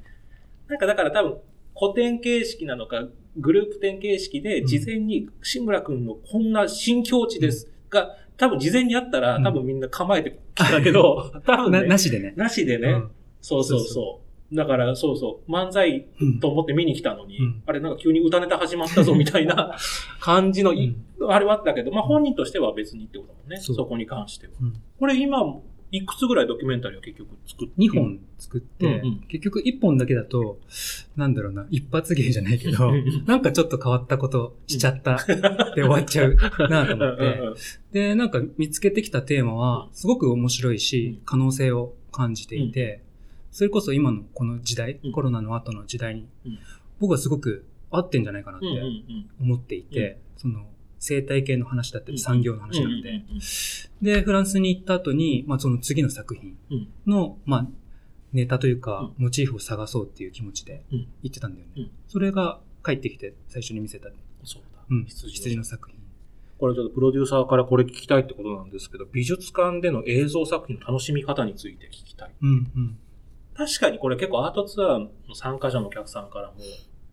なんかだから多分、古典形式なのか、グループ展形式で、うん。事前に志村くんのこんな新境地ですが、多分事前にあったら、うん。多分みんな構えてきたけど、<laughs> 多分なね、なしでね。なしでね、うん。そうそうそう。だから、そうそう、漫才うん。と思って見に来たのに、うん。あれなんか急に歌ネタ始まったぞみたいな <laughs> 感じのい、あれはあったけど、まあ本人としては別にってことだもんね、そこに関しては。うん。これ今、いくつぐらいドキュメンタリーを結局作って？2本作って、結局1本だけだと、なんだろうな、一発芸じゃないけど、なんかちょっと変わったことしちゃったで終わっちゃうなと思って、で、なんか見つけてきたテーマは、すごく面白いし、可能性を感じていて、それこそ今のこの時代、うん。コロナの後の時代に、うん。僕はすごく合ってんじゃないかなって思っていて、その生態系の話だったり産業の話なので、うんうんうんで、フランスに行った後に、まあその次の作品うん。の、まあネタというか、モチーフを探そうっていう気持ちでうん言ってたんだよね。うんそれが帰ってきて最初に見せた、そうだ。うん、羊羊の作品。これちょっとプロデューサーからこれ聞きたいってことなんですけど、美術館での映像作品の楽しみ方について聞きたい。うん、うん。確かにこれ結構アートツアーの参加者のお客さんからも、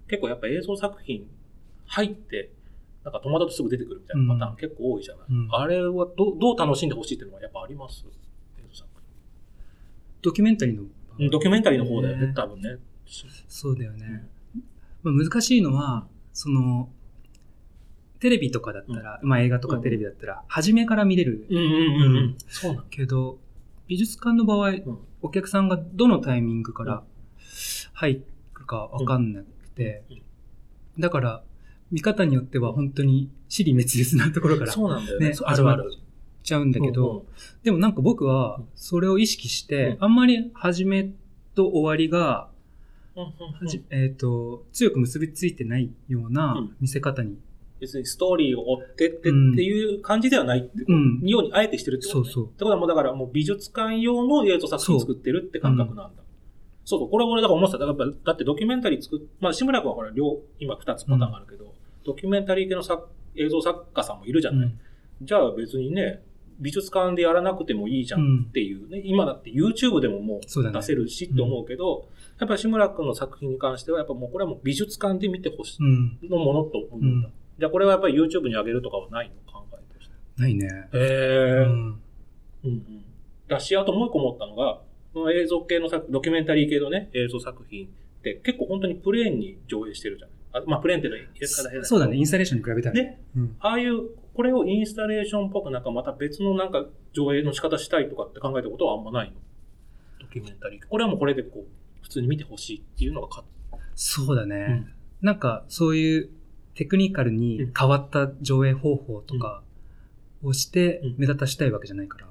結構やっぱ映像作品入って、なんか戸惑ってすぐ出てくるみたいなパターン結構多いじゃない？うんあれはどどう楽しんでほしいっていうのはやっぱあります？ドキュメンタリーの。品。ドキュメンタリーの方だよね、ね多分ね。そうだよね。まあ、難しいのは、その、テレビとかだったら、まあ映画とかテレビだったら、初めから見れるうんうんうんうん。そうなんだ。けど、美術館の場合、んお客さんがどのタイミングから入るかわかんなくて、だから、見方によっては本当に死に滅裂なところからそうなんだよね。ねそうあるある。始ちゃうんだけど、うんう。んでもなんか僕はそれを意識して、うん。あんまり始めと終わりが、えっ、と、強く結びついてないよううなん。見せ方に、別にストーリーを追ってってっていう感じではない。ってこと、うん。ようにあえてしてるってこと、ね、そうそう。ってことはもうだからもう美術館用の映像作品作ってるって感覚なんだ。そうそう、これ俺だから思ってた。だだってドキュメンタリー作っ、まあ志村君はほら両、今二つパターンあるけど、ドキュメンタリー系の作映像作家さんもいるじゃない、うん。じゃあ別にね、美術館でやらなくてもいいじゃんっていうね、今だって YouTube でももそう出せるしって思うけど、やっぱり志村君の作品に関しては、やっぱもうこれはもう美術館で見てほしい。うん。のものと思うんだ。うんじゃあこれはやっぱり YouTube に上げるとかはないの？考えとして。ないね。へえうん。うんうん。だし、あともう一個思ったのが、この映像系の作、ドキュメンタリー系のね、映像作品って結構本当にプレーンに上映してるじゃない。あまあプレーンっていうのはそうだね、インスタレーションに比べたら。ね。うん。ああいう、これをインスタレーションっぽくなんかまた別のなんか上映の仕方したいとかって考えたことはあんまないの？ドキュメンタリー。これはもうこれでこう、普通に見てほしいっていうのがかそうだね。うん。なんか、そういうテクニカルに変わった上映方法とかをしてうん。目立たしたいわけじゃないから。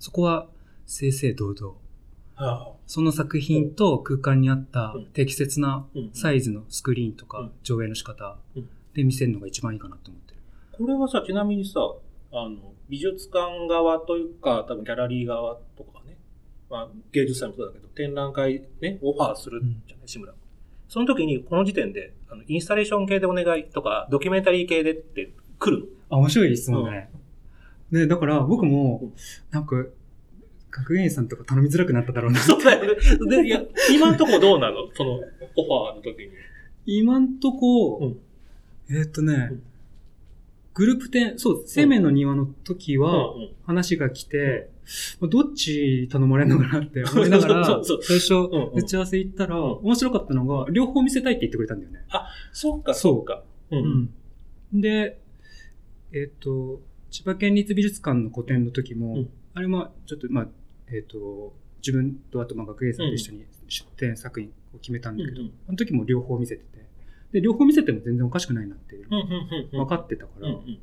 そこは正々堂々。はあ。その作品と空間に合ったうん。適切なうんサイズのスクリーンとかうん。上映の仕方うん。で見せるのが一番いいかなと思って。る。これはさ、ちなみにさ、あの、美術館側というか、多分ギャラリー側とかね、まあ、芸術祭もそうだけど、展覧会ね、オファーするじゃない、志村。その時に、この時点で、あのインスタレーション系でお願いとか、ドキュメンタリー系でって来るあ、面白い質問だね。ね、だから僕も、なんか、学芸員さんとか頼みづらくなっただろうな。のそうだよね。で、いや、今んとこどうなの？その、オファーの時に。今んとこ、うんえーっとね、うんグループ展、そう、生命の庭の時は話が来て、まあどっち頼まれるのかなって思いながら、<laughs> そうそう最初、打ち合わせ行ったら、ん面白かったのが、両方見せたいって言ってくれたんだよね。そうか、そうか。う。うんん。で、えっ、と、千葉県立美術館の個展の時も、うんあれはちょっと、まあ、えっ、と、自分とあと、まあ、学芸さんと一緒に出展作品を決めたんだけど、あの時も両方見せてて、で、両方見せても全然おかしくないなって、うんうんうんうん分かってたから、うんうん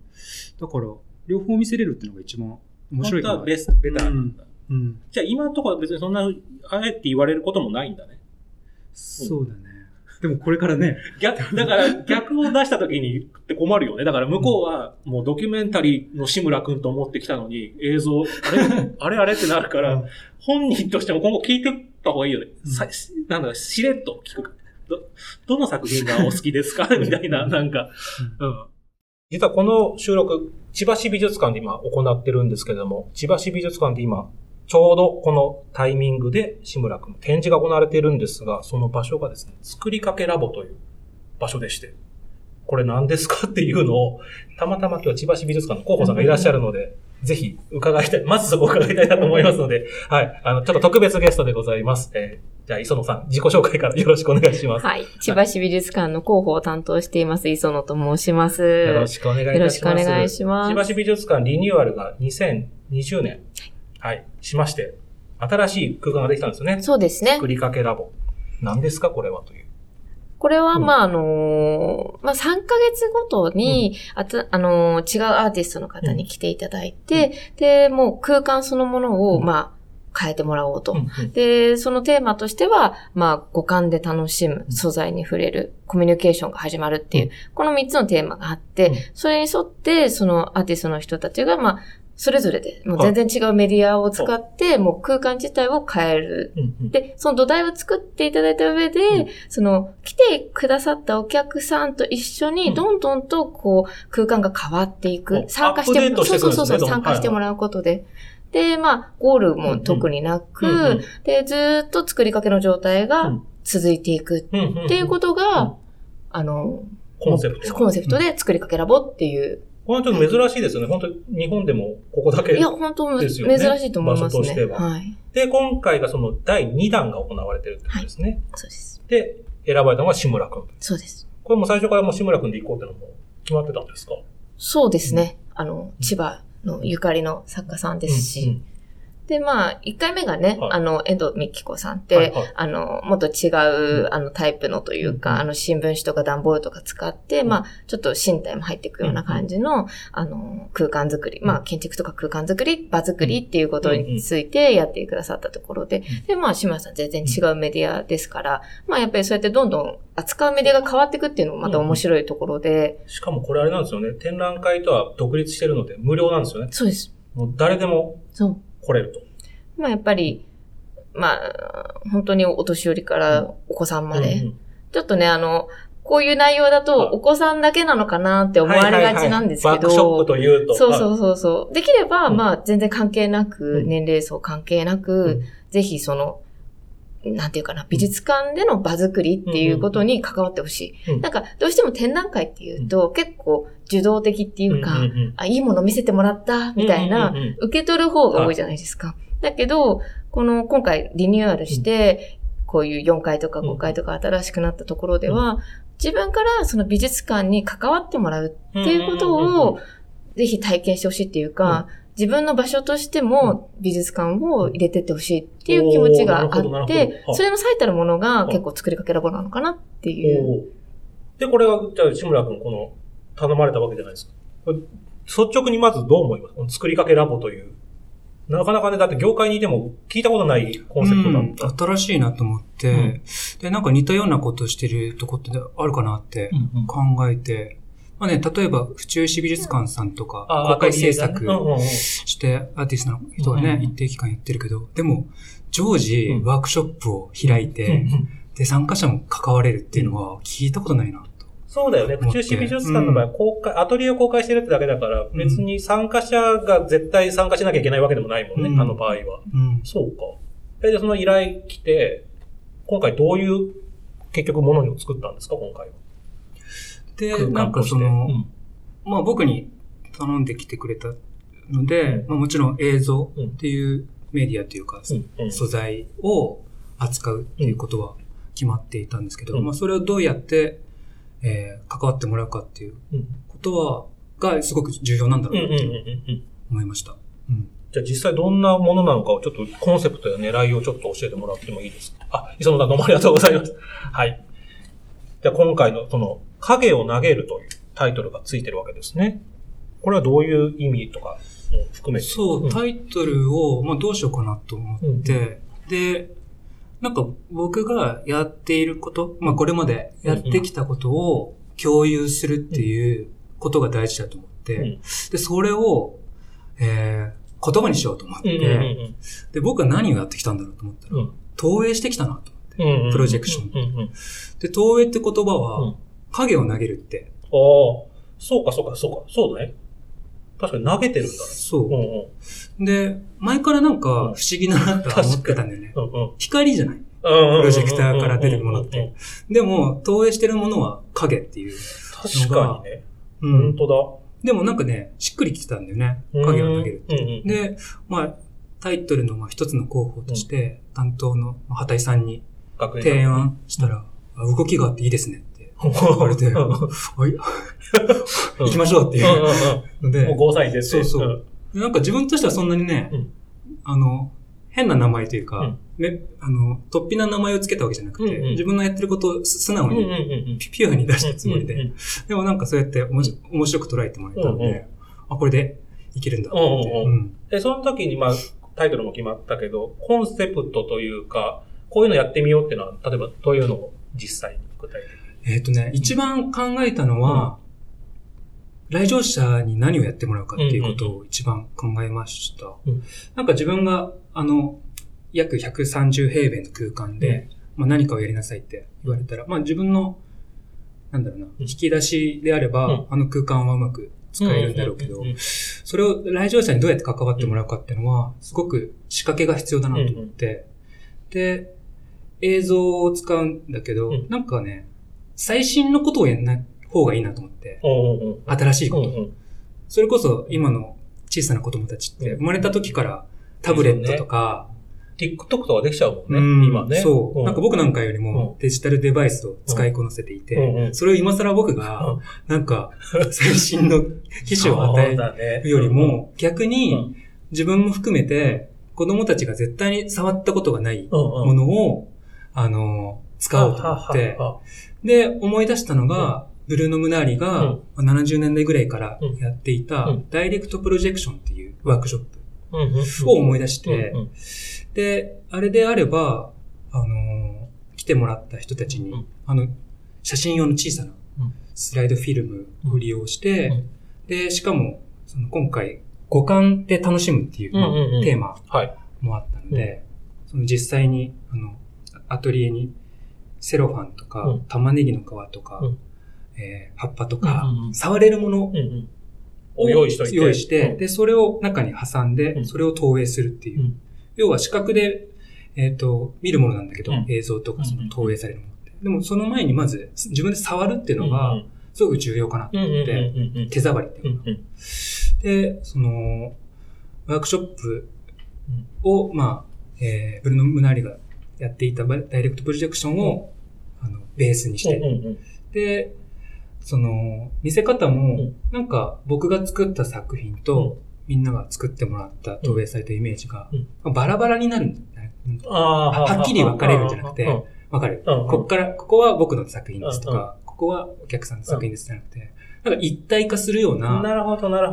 だから、両方見せれるっていうのが一番面白いかな。ベスト、ベターなんだ。うん。じゃあ今のところは別にそんな、あえて言われることもないんだね。そうだね。でもこれからね、<laughs> 逆、だから逆を出した時にって困るよね。だから向こうはもうドキュメンタリーの志村くんと思ってきたのに映像、あれ？<laughs> あれ？あれ？ってなるから、うん本人としても今後聞いてった方がいいよね。うんさなんだ、しれっと聞く。ど、どの作品がお好きですか？<laughs> みたいな、なんか。うん。実はこの収録、千葉市美術館で今行ってるんですけれども、千葉市美術館で今、ちょうどこのタイミングで志村くんの展示が行われているんですが、その場所がですね、作りかけラボという場所でして、これ何ですか？っていうのを、たまたま今日は千葉市美術館の広報さんがいらっしゃるので、ぜひ伺いたい、まずそこを伺いたいなと思いますので、はい、あの、ちょっと特別ゲストでございます。えーじゃあ、磯野さん、自己紹介からよろしくお願いします。はい。千葉市美術館の広報を担当しています、磯野と申します。よろしくお願いいたします。よろしくお願いします千葉市美術館リニューアルが2020年、はい、しまして、新しい空間ができたんですよね。そうですね作。りかけラボ。何ですか、これはという。これは、うん。まあ、あのーまあ、3ヶ月ごとに、あた、あのー違うアーティストの方に来ていただいて、で、もう空間そのものを、うん。まあ、変えてもらおうと。で、そのテーマとしては、まあ、五感で楽しむ、素材に触れる、コミュニケーションが始まるっていう、うん。この3つのテーマがあって、うん。それに沿って、そのアーティストの人たちが、まあ、それぞれで、もう全然違うメディアを使って、もう空間自体を変える。で、その土台を作っていただいた上で、うん。その、来てくださったお客さんと一緒うん。に、どんどんと、こう、空間が変わっていく。お参加してアップデートしていくんですねそうそうそう参加してもらうことで。で、まあ、ゴールも特になく、で、ずーっと作りかけの状態うがん。続いていくっていうことが、うん。あの、コンセプト。コンセプトで作りかけラボっていう。これはちょっと珍しいですよね。本当に日本でもここだけ。いや、本当、ですよね珍しいと思いますね。場所としてははい。で、今回がその第2弾が行われてるってことですね。そうです。で、選ばれたのが志村くん。そうです。これも最初からもう志村くんで行こうってのも決まってたんですか？そうですね。あの、千葉のゆかりの作家さんですし。うんで、まあ、1回目がね、はい。あの、遠藤美希子さんって、はいはい。あの、もっと違う、あの、タイプのというか、うんあの、新聞紙とか段ボールとか使って、うん。まあ、ちょっと身体も入っていくような感じの、あの、空間作り、まあ、建築とか空間作り、場作りっていうことについてやってくださったところで、で、まあ、島田さん全然違うメディアですから、まあ、やっぱりそうやってどんどん扱うメディアが変わっていくっていうのもまた面白いところで、しかもこれあれなんですよね。展覧会とは独立してるので無料なんですよね。そうです。もう誰でもそう。来れると。まあ、やっぱり、まあ、本当にお年寄りからお子さんまで、うんうんちょっとね、あの、こういう内容だと、お子さんだけなのかなって思われがちなんですけど、はいはいはいバックショップというと。そうそうそうそう。できれば、うん。まあ、全然関係なく、うん。年齢層関係なく、うん。ぜひその、なんていうかな、美術館での場作りっていうことに関わってほしい。うん。なんか、どうしても展覧会っていうと、結構受動的っていうか、んんんあ、いいもの見せてもらった、みたいな、うんうんうん受け取る方が多いじゃないですか。だけど、この、今回リニューアルして、こういう4階とか5階とか新しくなったところでは、自分からその美術館に関わってもらうっていうことうんうんうんうんを、ぜひ体験してほしいっていうか、自分の場所としても美術館を入れてってほしいっていう気持ちがあってそれの最たるものが結構作りかけラボなのかなっていう。で、これは、じゃあ、志村君、この、頼まれたわけじゃないですか。率直にまずどう思います？この作りかけラボという。なかなかね、だって業界にいても聞いたことないコンセプトだった。うん、新しいなと思って、うん。で、なんか似たようなことをしてるとこってあるかなってうんうん。考えて、まあね、例えば、府中市美術館さんとか、あ公開制作して、アーティストの人がね、うん一定期間やってるけど、でも、常時うんワークショップを開いて、で、参加者も関われるっていうのは聞いたことないなと。そうだよね。府中市美術館の場合、公開、アトリエを公開してるってだけだから、別に参加者が絶対参加しなきゃいけないわけでもないもんね、うんあの場合は。うん。そうか。え、で、その依頼来て、今回どういう、結局ものを作ったんですか、今回は？で、空なん。かその、うん。まあ僕に頼んできてくれたので、うん。まあもちろん映像っていうメディアというか、素材を扱うっていうことは決まっていたんですけど、うん。まあそれをどうやって、えー関わってもらうかっていううんことは、がすごく重要なんだろうなとうん。思いました。うん。じゃあ実際どんなものなのかをちょっとコンセプトや狙いをちょっと教えてもらってもいいですか？あ、磯野さんどうもありがとうございます。はい。じゃあ今回のその影を投げるというタイトルがついてるわけですね。これはどういう意味とかも含めて？そう、ん。タイトルを、まあどうしようかなと思って、で、なんか僕がやっていること、まあこれまでやってきたことを共有するっていうことが大事だと思って、うん。で、それを、えー言葉にしようと思って、うんうんで、僕は何をやってきたんだろうと思ったら、うん。投影してきたなと思って。うんうんプロジェクション。うんうんうんで、投影って言葉うん。は、影を投げるって、ああ、そうかそうかそうか、そうだね。確かに投げてるんだね。そうう。んうん。で、前からなんか不うん思議だなとは思ってたんだよね。うんうん。光じゃない？ププロジェクターから出るものって。でも、投影してるものは影っていう。確かにね。う本。当でもなんかね、しっくりきてたんだよね。だ。影を投げるって。うんうん。で、まあ、タイトルのまあ一つの候補として、担当のまあ旗井さんに提案したら、あ動きがあっていいですね言われて、はい、行きましょうっていう。うんのうん。で、もう5歳ですそうそう。でなんか自分としてはそんなにね、うん。あの、変な名前というか、うん。めあの、突飛な名前をつけたわけじゃなくて、自分のやってることをす素直に、うん。ピピュアに出したつもりで、でもなんかそうやって面白く捉えてもらえたので、あ、これでいけるんだと思って、で、その時に、まあ、タイトルも決まったけど、コンセプトというか、こういうのやってみようっていうのは、例えばどういうのを実際に具体的に？えっ、とね、一番考えたのは、来場者に何をやってもらうかっていうことを一番考えました。うん。なんか自分が、あの、約130平米の空間で、まあ、何かをやりなさいって言われたら、まあ自分の、なんだろうな、引き出しであれば、うん。あの空間はうまく使えるんだろうけど、んんんそれを来場者にどうやって関わってもらうかっていうのは、すごく仕掛けが必要だなと思って、で、映像を使うんだけど、うん。なんかね、最新のことをやんない方がいいなと思って、新しいこと。それこそ今の小さな子供たちって、うん。生まれた時からタブレットとか、TikTok とかできちゃうもんね、うん今ね。そう、ん。なんか僕なんかよりもうデジタルデバイスを使いこなせていて、それを今更僕がうん、なんか、最新の機種を与えるよりも、逆うにん。自分も含めて、子供たちが絶対に触ったことがないものを、あの、使おうと思って、で、思い出したのが、ブルーノ・ムナーリが70年代ぐらいからやっていたうん、ダイレクトプロジェクションっていうワークショップを思い出してで、あれであれば、あのー来てもらった人たちに、うん。あの、写真用の小さなうん。スライドフィルムを利用して、うん。で、しかも、その今回、五感で楽しむっていう、うんうんうん。テーマはい。もあったので、その実際に、あの、アトリエに、セロファンとか、うん。玉ねぎの皮とか、うん。えー葉っぱとか、うんうんうん。触れるものを用意して。用意して、うん。で、それを中に挟んで、うん。それを投影するっていう。うん。要は視覚で、えっ、と、見るものなんだけど、うん。映像とかその投影されるものって。でもその前にまず自分で触るっていうのがうんすごく重要かなと思って、手触りっていうのが。で、その、ワークショップを、まあ、えー、ブルーノ・ムナーリがやっていたダイレクトプロジェクションを、あの、ベースにして、で、その、見せ方もうん、なんか僕が作った作品と、みんなが作ってもらった投影されたイメージが、バラバラになるんはっきり分かれるんじゃなくてうん。わかる、こっから、ここは僕の作品ですとうん。か、ここはお客さんの作品ですじゃなくて、なんか一体化するような。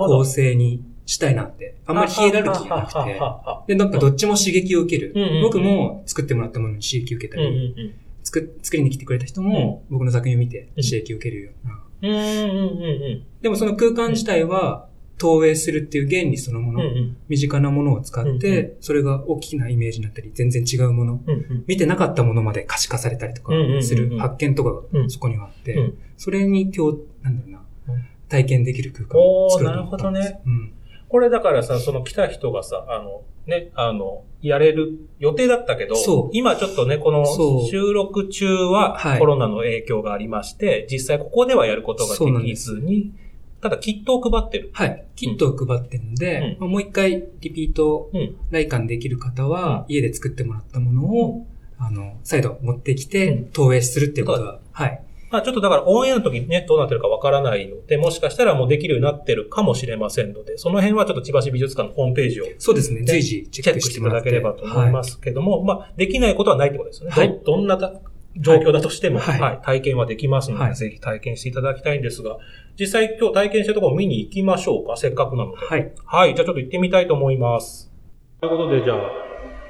構成にしたいなって。あんまりヒエラルキーがなくて。で、なんかどっちも刺激を受ける。僕も作ってもらったものに刺激を受けたうんうんり、作作りに来てくれた人も僕の作品を見て刺激を受けるような。うん。うんうんうん。でもその空間自体は投影するっていう原理そのもの、うん身近なものを使って、それが大きなイメージになったり、全然違うもの、うんうん。見てなかったものまで可視化されたりとかする発見とかうん。がそこにはあって、うん。それに今日、なんだろうな。うん、体験できる空間を作ろなるほど。ね。うん。これだからさ、その来た人がさ、あの、ね、あの、やれる予定だったけど今ちょっとね、この収録中ははい。コロナの影響がありまして、実際ここではやることができずに、ただキットを配ってる。はい。キットを配ってるんで、うん。まあもう一回リピートうん。来館できる方は、家で作ってもらったものを、あの、再度持ってきうてん、投影するっていうことは、はい。まあちょっとだからオンエアの時にね、どうなってるかわからないので、もしかしたらもうできるようになってるかもしれませんので、その辺はちょっと千葉市美術館のホームページをそうですね。ね随時チチェックしていただけ。ればと思いますけども、まあ、できないことはないってことですね。はいどどんなた状況だとしても、はいはい体験はできますので、はいぜひ体験していただきたいんですが、実際今日体験したところを見に行きましょうか、せっかくなので。はい。はい、じゃあちょっと行ってみたいと思います。ということで、じゃあ、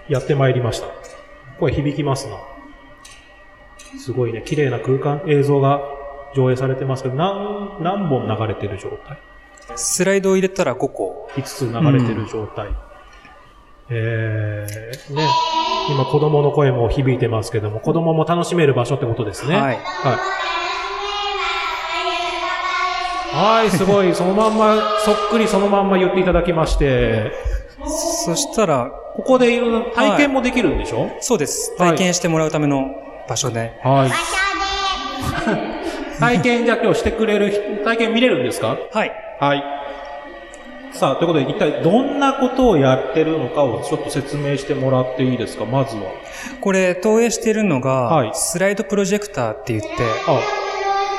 やってまいりました。声響きますな。すごいね、綺麗な空間、映像が上映されてますけど、何、何本流れてる状態？スライドを入れたら5個。5つ流れてる状態。えー、ね、今子供の声も響いてますけども、子供も楽しめる場所ってことですね。はい。はい。はい、すごい。そのまんま、そっくりそのまんま言っていただきまして、そしたら、ここでいろいろ体験もできるんでしょ？そうです。はい体験してもらうための場所で。はい。体験じゃあ今日してくれる人、体験見れるんですか？はい。はい。さあ、ということで、一体どんなことをやってるのかをちょっと説明してもらっていいですか？まずは。これ、投影しているのが、はいスライドプロジェクターって言って、あ、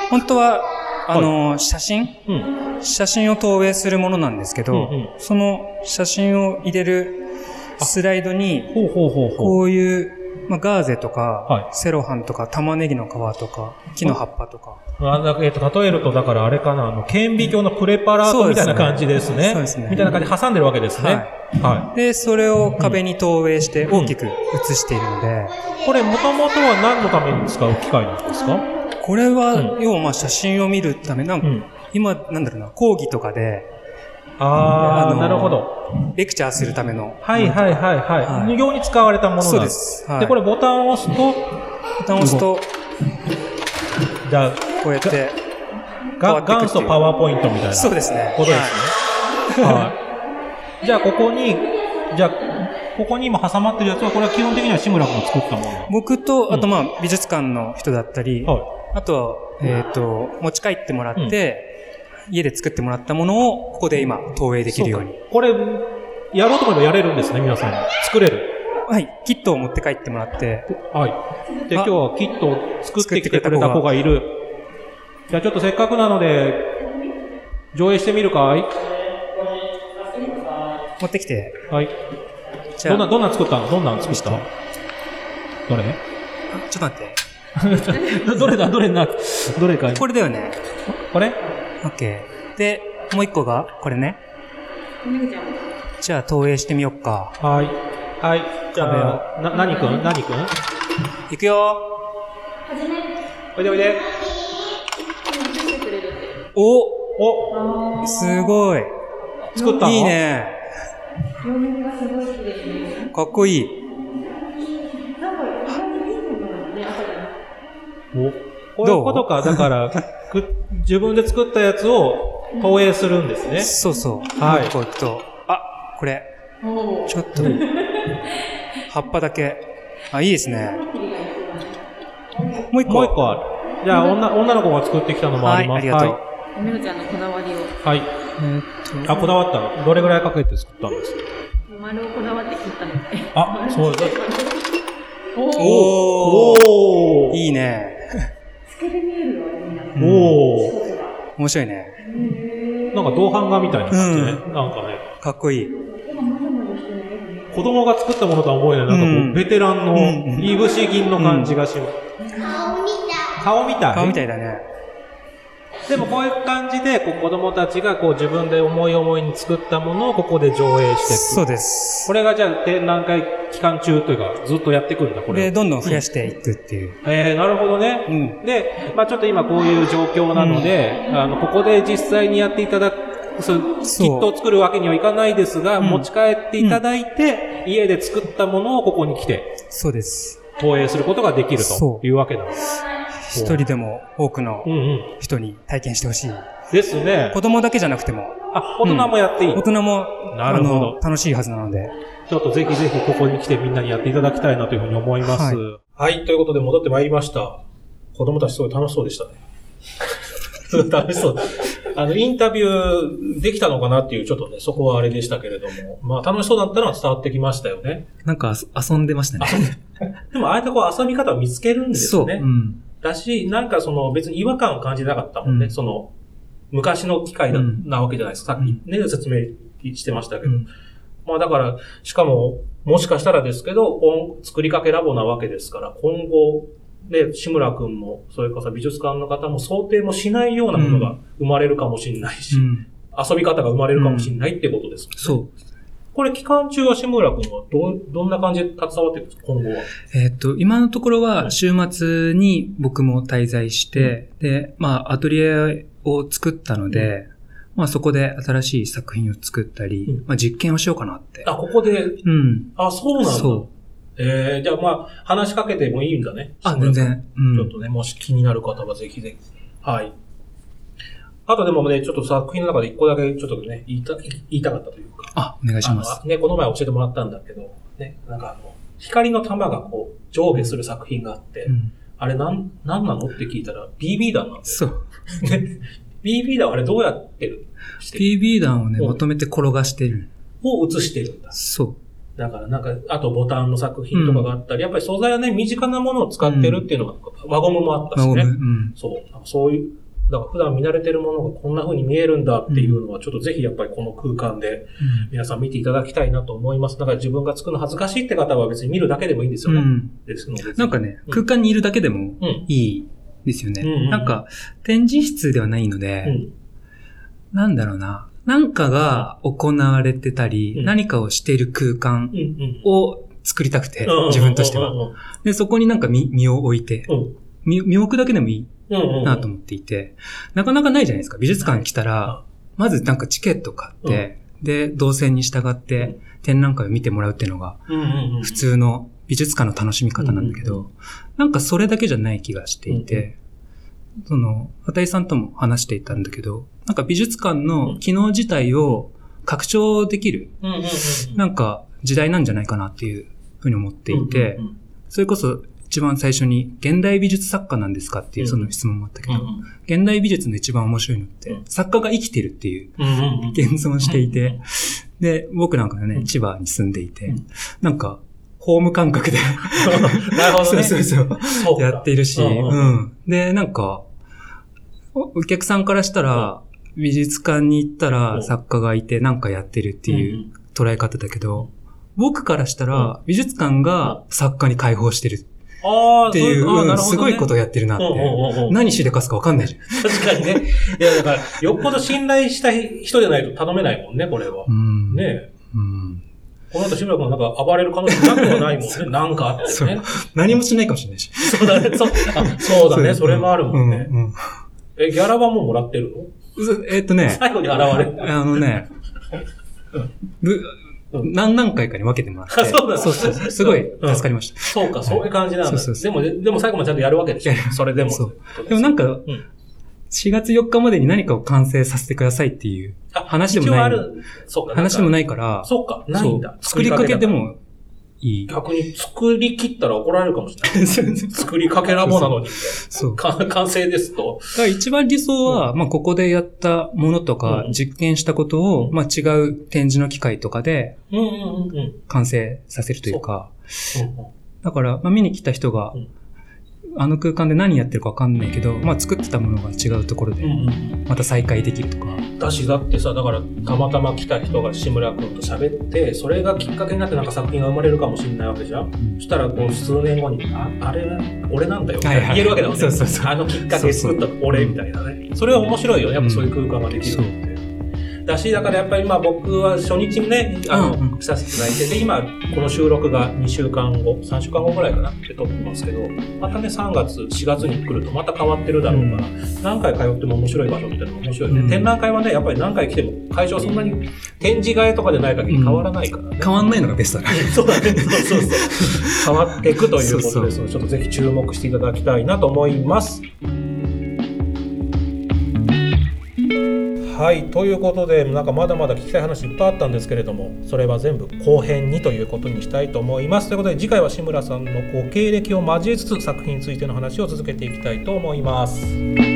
本当は、あの、写真？うん。写真を投影するものなんですけど、うんうんその写真を入れるスライドに、ほうほうほうほう。こういう、まあ、ガーゼとか、はいセロハンとか、玉ねぎの皮とか、木の葉っぱとか。あだえっと、例えると、だからあれかな、あの、顕微鏡のプレパラートみたいな感じですね。そうですねみたいな感じで挟んでるわけですね。はいはで、それを壁に投影して大きく映しているので、い。これ、もともとは何のために使う機械なんですか？これは、う要はまあ写真を見るため、なんか、ん。今、なんだろうな、講義とかで、あー、あのなるほど。レクチャーするための。はいはいはいはい。はい無料に使われたものなんそうです。はい、で、これボタンを押すと、ボタンを押すと、じゃあ、こうやって、が元祖パワーポイントみたいなそうですね。ことですね。はい。じゃあ、ここに、じゃあ、ここに今挟まってるやつは、これは基本的には志村君が作ったもの。僕と、あとうんまあ、美術館の人だったり、はい。あとは、えっ、と、持ち帰ってもらって、家で作ってもらったものを、ここで今、投影できるように。これ、やろうと思えばやれるんですね、皆さん。作れる。はい。キットを持って帰ってもらって、はい。で、今あ日はキットを作ってきてくれた子がいる。じゃあちょっとせっかくなので、上映してみるかい？持ってきて、はい。どんな、どんな作ったの？どんなん作った？どれ？ちょっと待って。<laughs> どれだ？どれな、どれか。これだよね。これ？OK。で、もう一個が、これね。じゃあ、投影してみよっか。はい。はい。じゃあ、な、何くん？何くん？いくよおいでおいで。おおすごい。作ったの？いい。ね。かっこいい。おこういうことか。だから、く自分で作ったやつを投影するんですね。そうそう。はいもう一個いくと。あ、これ。ちょっと。葉っぱだけ。あ、いいですね。もう一個。もう一個ある。じゃあ、女、女の子が作ってきたのもあはい、ります。ありがとう。はめぐちゃんのこだわりを、い。はい。えーっとあ、こだわったの？どれぐらいかけて作ったんです？か丸をこだわって切ったので。あ、そうだ。<laughs> おーおーいいね。おー面白いね。なんか銅版画みたいな感じね。なんかね、かっこいい。子供が作ったものとは思えない、なんかこう、うんベテランのうんいぶし銀の感じがします。顔みたい。顔みたいだね。でもこういう感じで、こう子供たちがこう自分で思い思いに作ったものをここで上映していく。そうです。これがじゃあ展覧会期間中というか、ずっとやっていくんだ、これで、は。どんどん増やしていくっていう。えー、なるほどね。うん。で、まあちょっと今こういう状況なので、あの、ここで実際にやっていただく、そうキットを作るわけにはいかないですが、うん持ち帰っていただいて、家で作ったものをここに来てそうです。投影することができるというわけなんです。一人でも多くのうんうん。人に体験してほしい。ですね子。供だけじゃなくても、あ、大人もやっていい。大人も、なるほど楽しいはずなので。ちょっとぜひぜひここに来てみんなにやっていただきたいなというふうに思います。は、はいということで戻ってまいりました。子供たちすごい楽しそうでしたね。すごい楽しそう。あの、インタビューできたのかなっていう、ちょっとね、そこはあれでしたけれども、まあ楽しそうだったのは伝わってきましたよね。なんか遊んでましたね。<laughs> でも、ああやってこう遊び方を見つけるんですそう。ね。うん。だし、なんかその別に違和感を感じなかったもんね。うんその、昔の機械だうんなわけじゃないですか。さっきね、説明してましたけど。うんまあだから、しかも、もしかしたらですけど、音作りかけラボなわけですから、今後、ね、志村くんも、それからさ、美術館の方も想定もしないようなことが生まれるかもしれないし、うん。遊び方が生まれるかもしれないってことです、ねそう。これ期間中は志村くんはどう、どんな感じで携わってるんですか、今後は。えーっと、今のところは週末に僕も滞在して、で、まあ、アトリエを作ったので、まあそこで新しい作品を作ったり、うんまあ実験をしようかなって。あ、ここで、うん。あ、そうなんだ。そう。えー、じゃあまあ、話しかけてもいいんだね。あ、全然。うん。ちょっとね、もし気になる方はぜひぜひ。はい。あとでもね、ちょっと作品の中で一個だけちょっとね、言いた、言いたかったというか。あ、お願いします。ね、この前教えてもらったんだけど、ね、なんかあの、光の玉がこう、上下する作品があって、うん。あれなん、なんなのって聞いたら、BB 弾なんですそう。ね。BB 弾あれどうやってる？してる？PB 弾をね、うんまとめて転がしてる。を映してるんだ。そう。だからなんか、あとボタンの作品とかがあったり、やっぱり素材はね、身近なものを使ってるっていうのが、輪ゴムもあったしね。うん。そう。そういう、だから普段見慣れてるものがこんな風に見えるんだっていうのは、ちょっとぜひやっぱりこの空間で皆さん見ていただきたいなと思います。だから自分が作るの恥ずかしいって方は別に見るだけでもいいんですよね。うん。ですので。なんかね、うん空間にいるだけでもうん。いいですよね。うんうんなんか、展示室ではないので、うん。なんだろうな。なんかが行われてたり、うん何かをしている空間を作りたくてうん、自分としては。うんで、そこになんか身身を置いて、うん身身を置くだけでもいいなと思っていて、なかなかないじゃないですか。美術館来たら、まずなんかチケット買って、で、動線に従って展覧会を見てもらうっていうのが普通の美術館の楽しみ方なんだけど、なんかそれだけじゃない気がしていて、その、畑井さんとも話していたんだけど、なんか美術館の機能自体を拡張できる、なんか時代なんじゃないかなっていうふうに思っていてそれこそ一番最初に現代美術作家なんですかっていうその質問もあったけど、現代美術の一番面白いのってうん、作家が生きてるっていううんうんうん。現存していて、で、僕なんかね、千葉に住んでいてうん、なんか、ホーム感覚で、<laughs> なるほどね。<laughs> そうそうそう、やっているし、うんうんうん。で、なんか、おお客さんからしたら、美術館に行ったうん。ら作家がいてなんかやってるっていう捉え方だけど、僕からしたら美術館が作家に開放してるっていう、ねすごいことをやってるなって。何しでかすかわかんないじゃん。確かにね。いや、だから、よっぽど信頼した人じゃないと頼めないもんね、これはう。ん。ねえ。うん。この後、志村君なんか暴れる可能性なくはないもんね。なんかあってね。<laughs> 何もしないかもしれないし。そうだね。そうあそうだね。それもあるもんね。うんうんえ、ギャラはもうもらってるの？うえっとね、最後に現れる。あのね、<laughs> ぶ何何回かに分けてもらって。あそうだそうそう。すごい助かりました。そうか、そういう感じなんだ。そうそうそでも、でも最後までちゃんとやるわけでしょ。それでも。そうでもなんか、ん4月4日までに何かを完成させてくださいっていうあ話でもないあ。話でもい。ないから、そうか、ないんだ。作りかけでもいい。逆に作り切ったら怒られるかもしれない。<laughs> 作りかけラボなのに。そう。か完成ですと。だから一番理想は、まあ、ここでやったものとかう、ん実験したことを、うんまあ、違う展示の機会とかでうんうんうんうん。完成させるというか、うんうんだから、まあ、見に来た人がうん、あの空間で何やってるかわかんないけど、まあ、作ってたものが違うところでうん、うんまた再会できるとか。だし、だってさ、だから、たまたま来た人が志村君と喋って、それがきっかけになってなんか作品が生まれるかもしれないわけじゃん。そしたら、こう、数年後に、あ、あれは、俺なんだよ、みたいなはいはい言えるわけだもんね。そうそうそうあのきっかけ作った俺、みたいなね。それは面白いよね。やっぱそういう空間ができるのって。だし、だからやっぱりまあ僕は初日にね、あの、うんうん来させていただいて、で、今、この収録が2週間後、3週間後ぐらいかなって撮ってますけど、またね、3月、4月に来るとまた変わってるだろうから、何回通っても面白い場所みたいなのが面白いね。うん展覧会はね、やっぱり何回来ても会場そんなに展示替えとかでない限り変わらないからね。変わんないのがベストだね。<laughs> そうだね。そうそうそう。<laughs> 変わっていくということですので、ちょっとぜひ注目していただきたいなと思います。はい、ということで、なんかまだまだ聞きたい話いっぱいあったんですけれども、それは全部後編にということにしたいと思います。ということで、次回は志村さんのご経歴を交えつつ、作品についての話を続けていきたいと思います。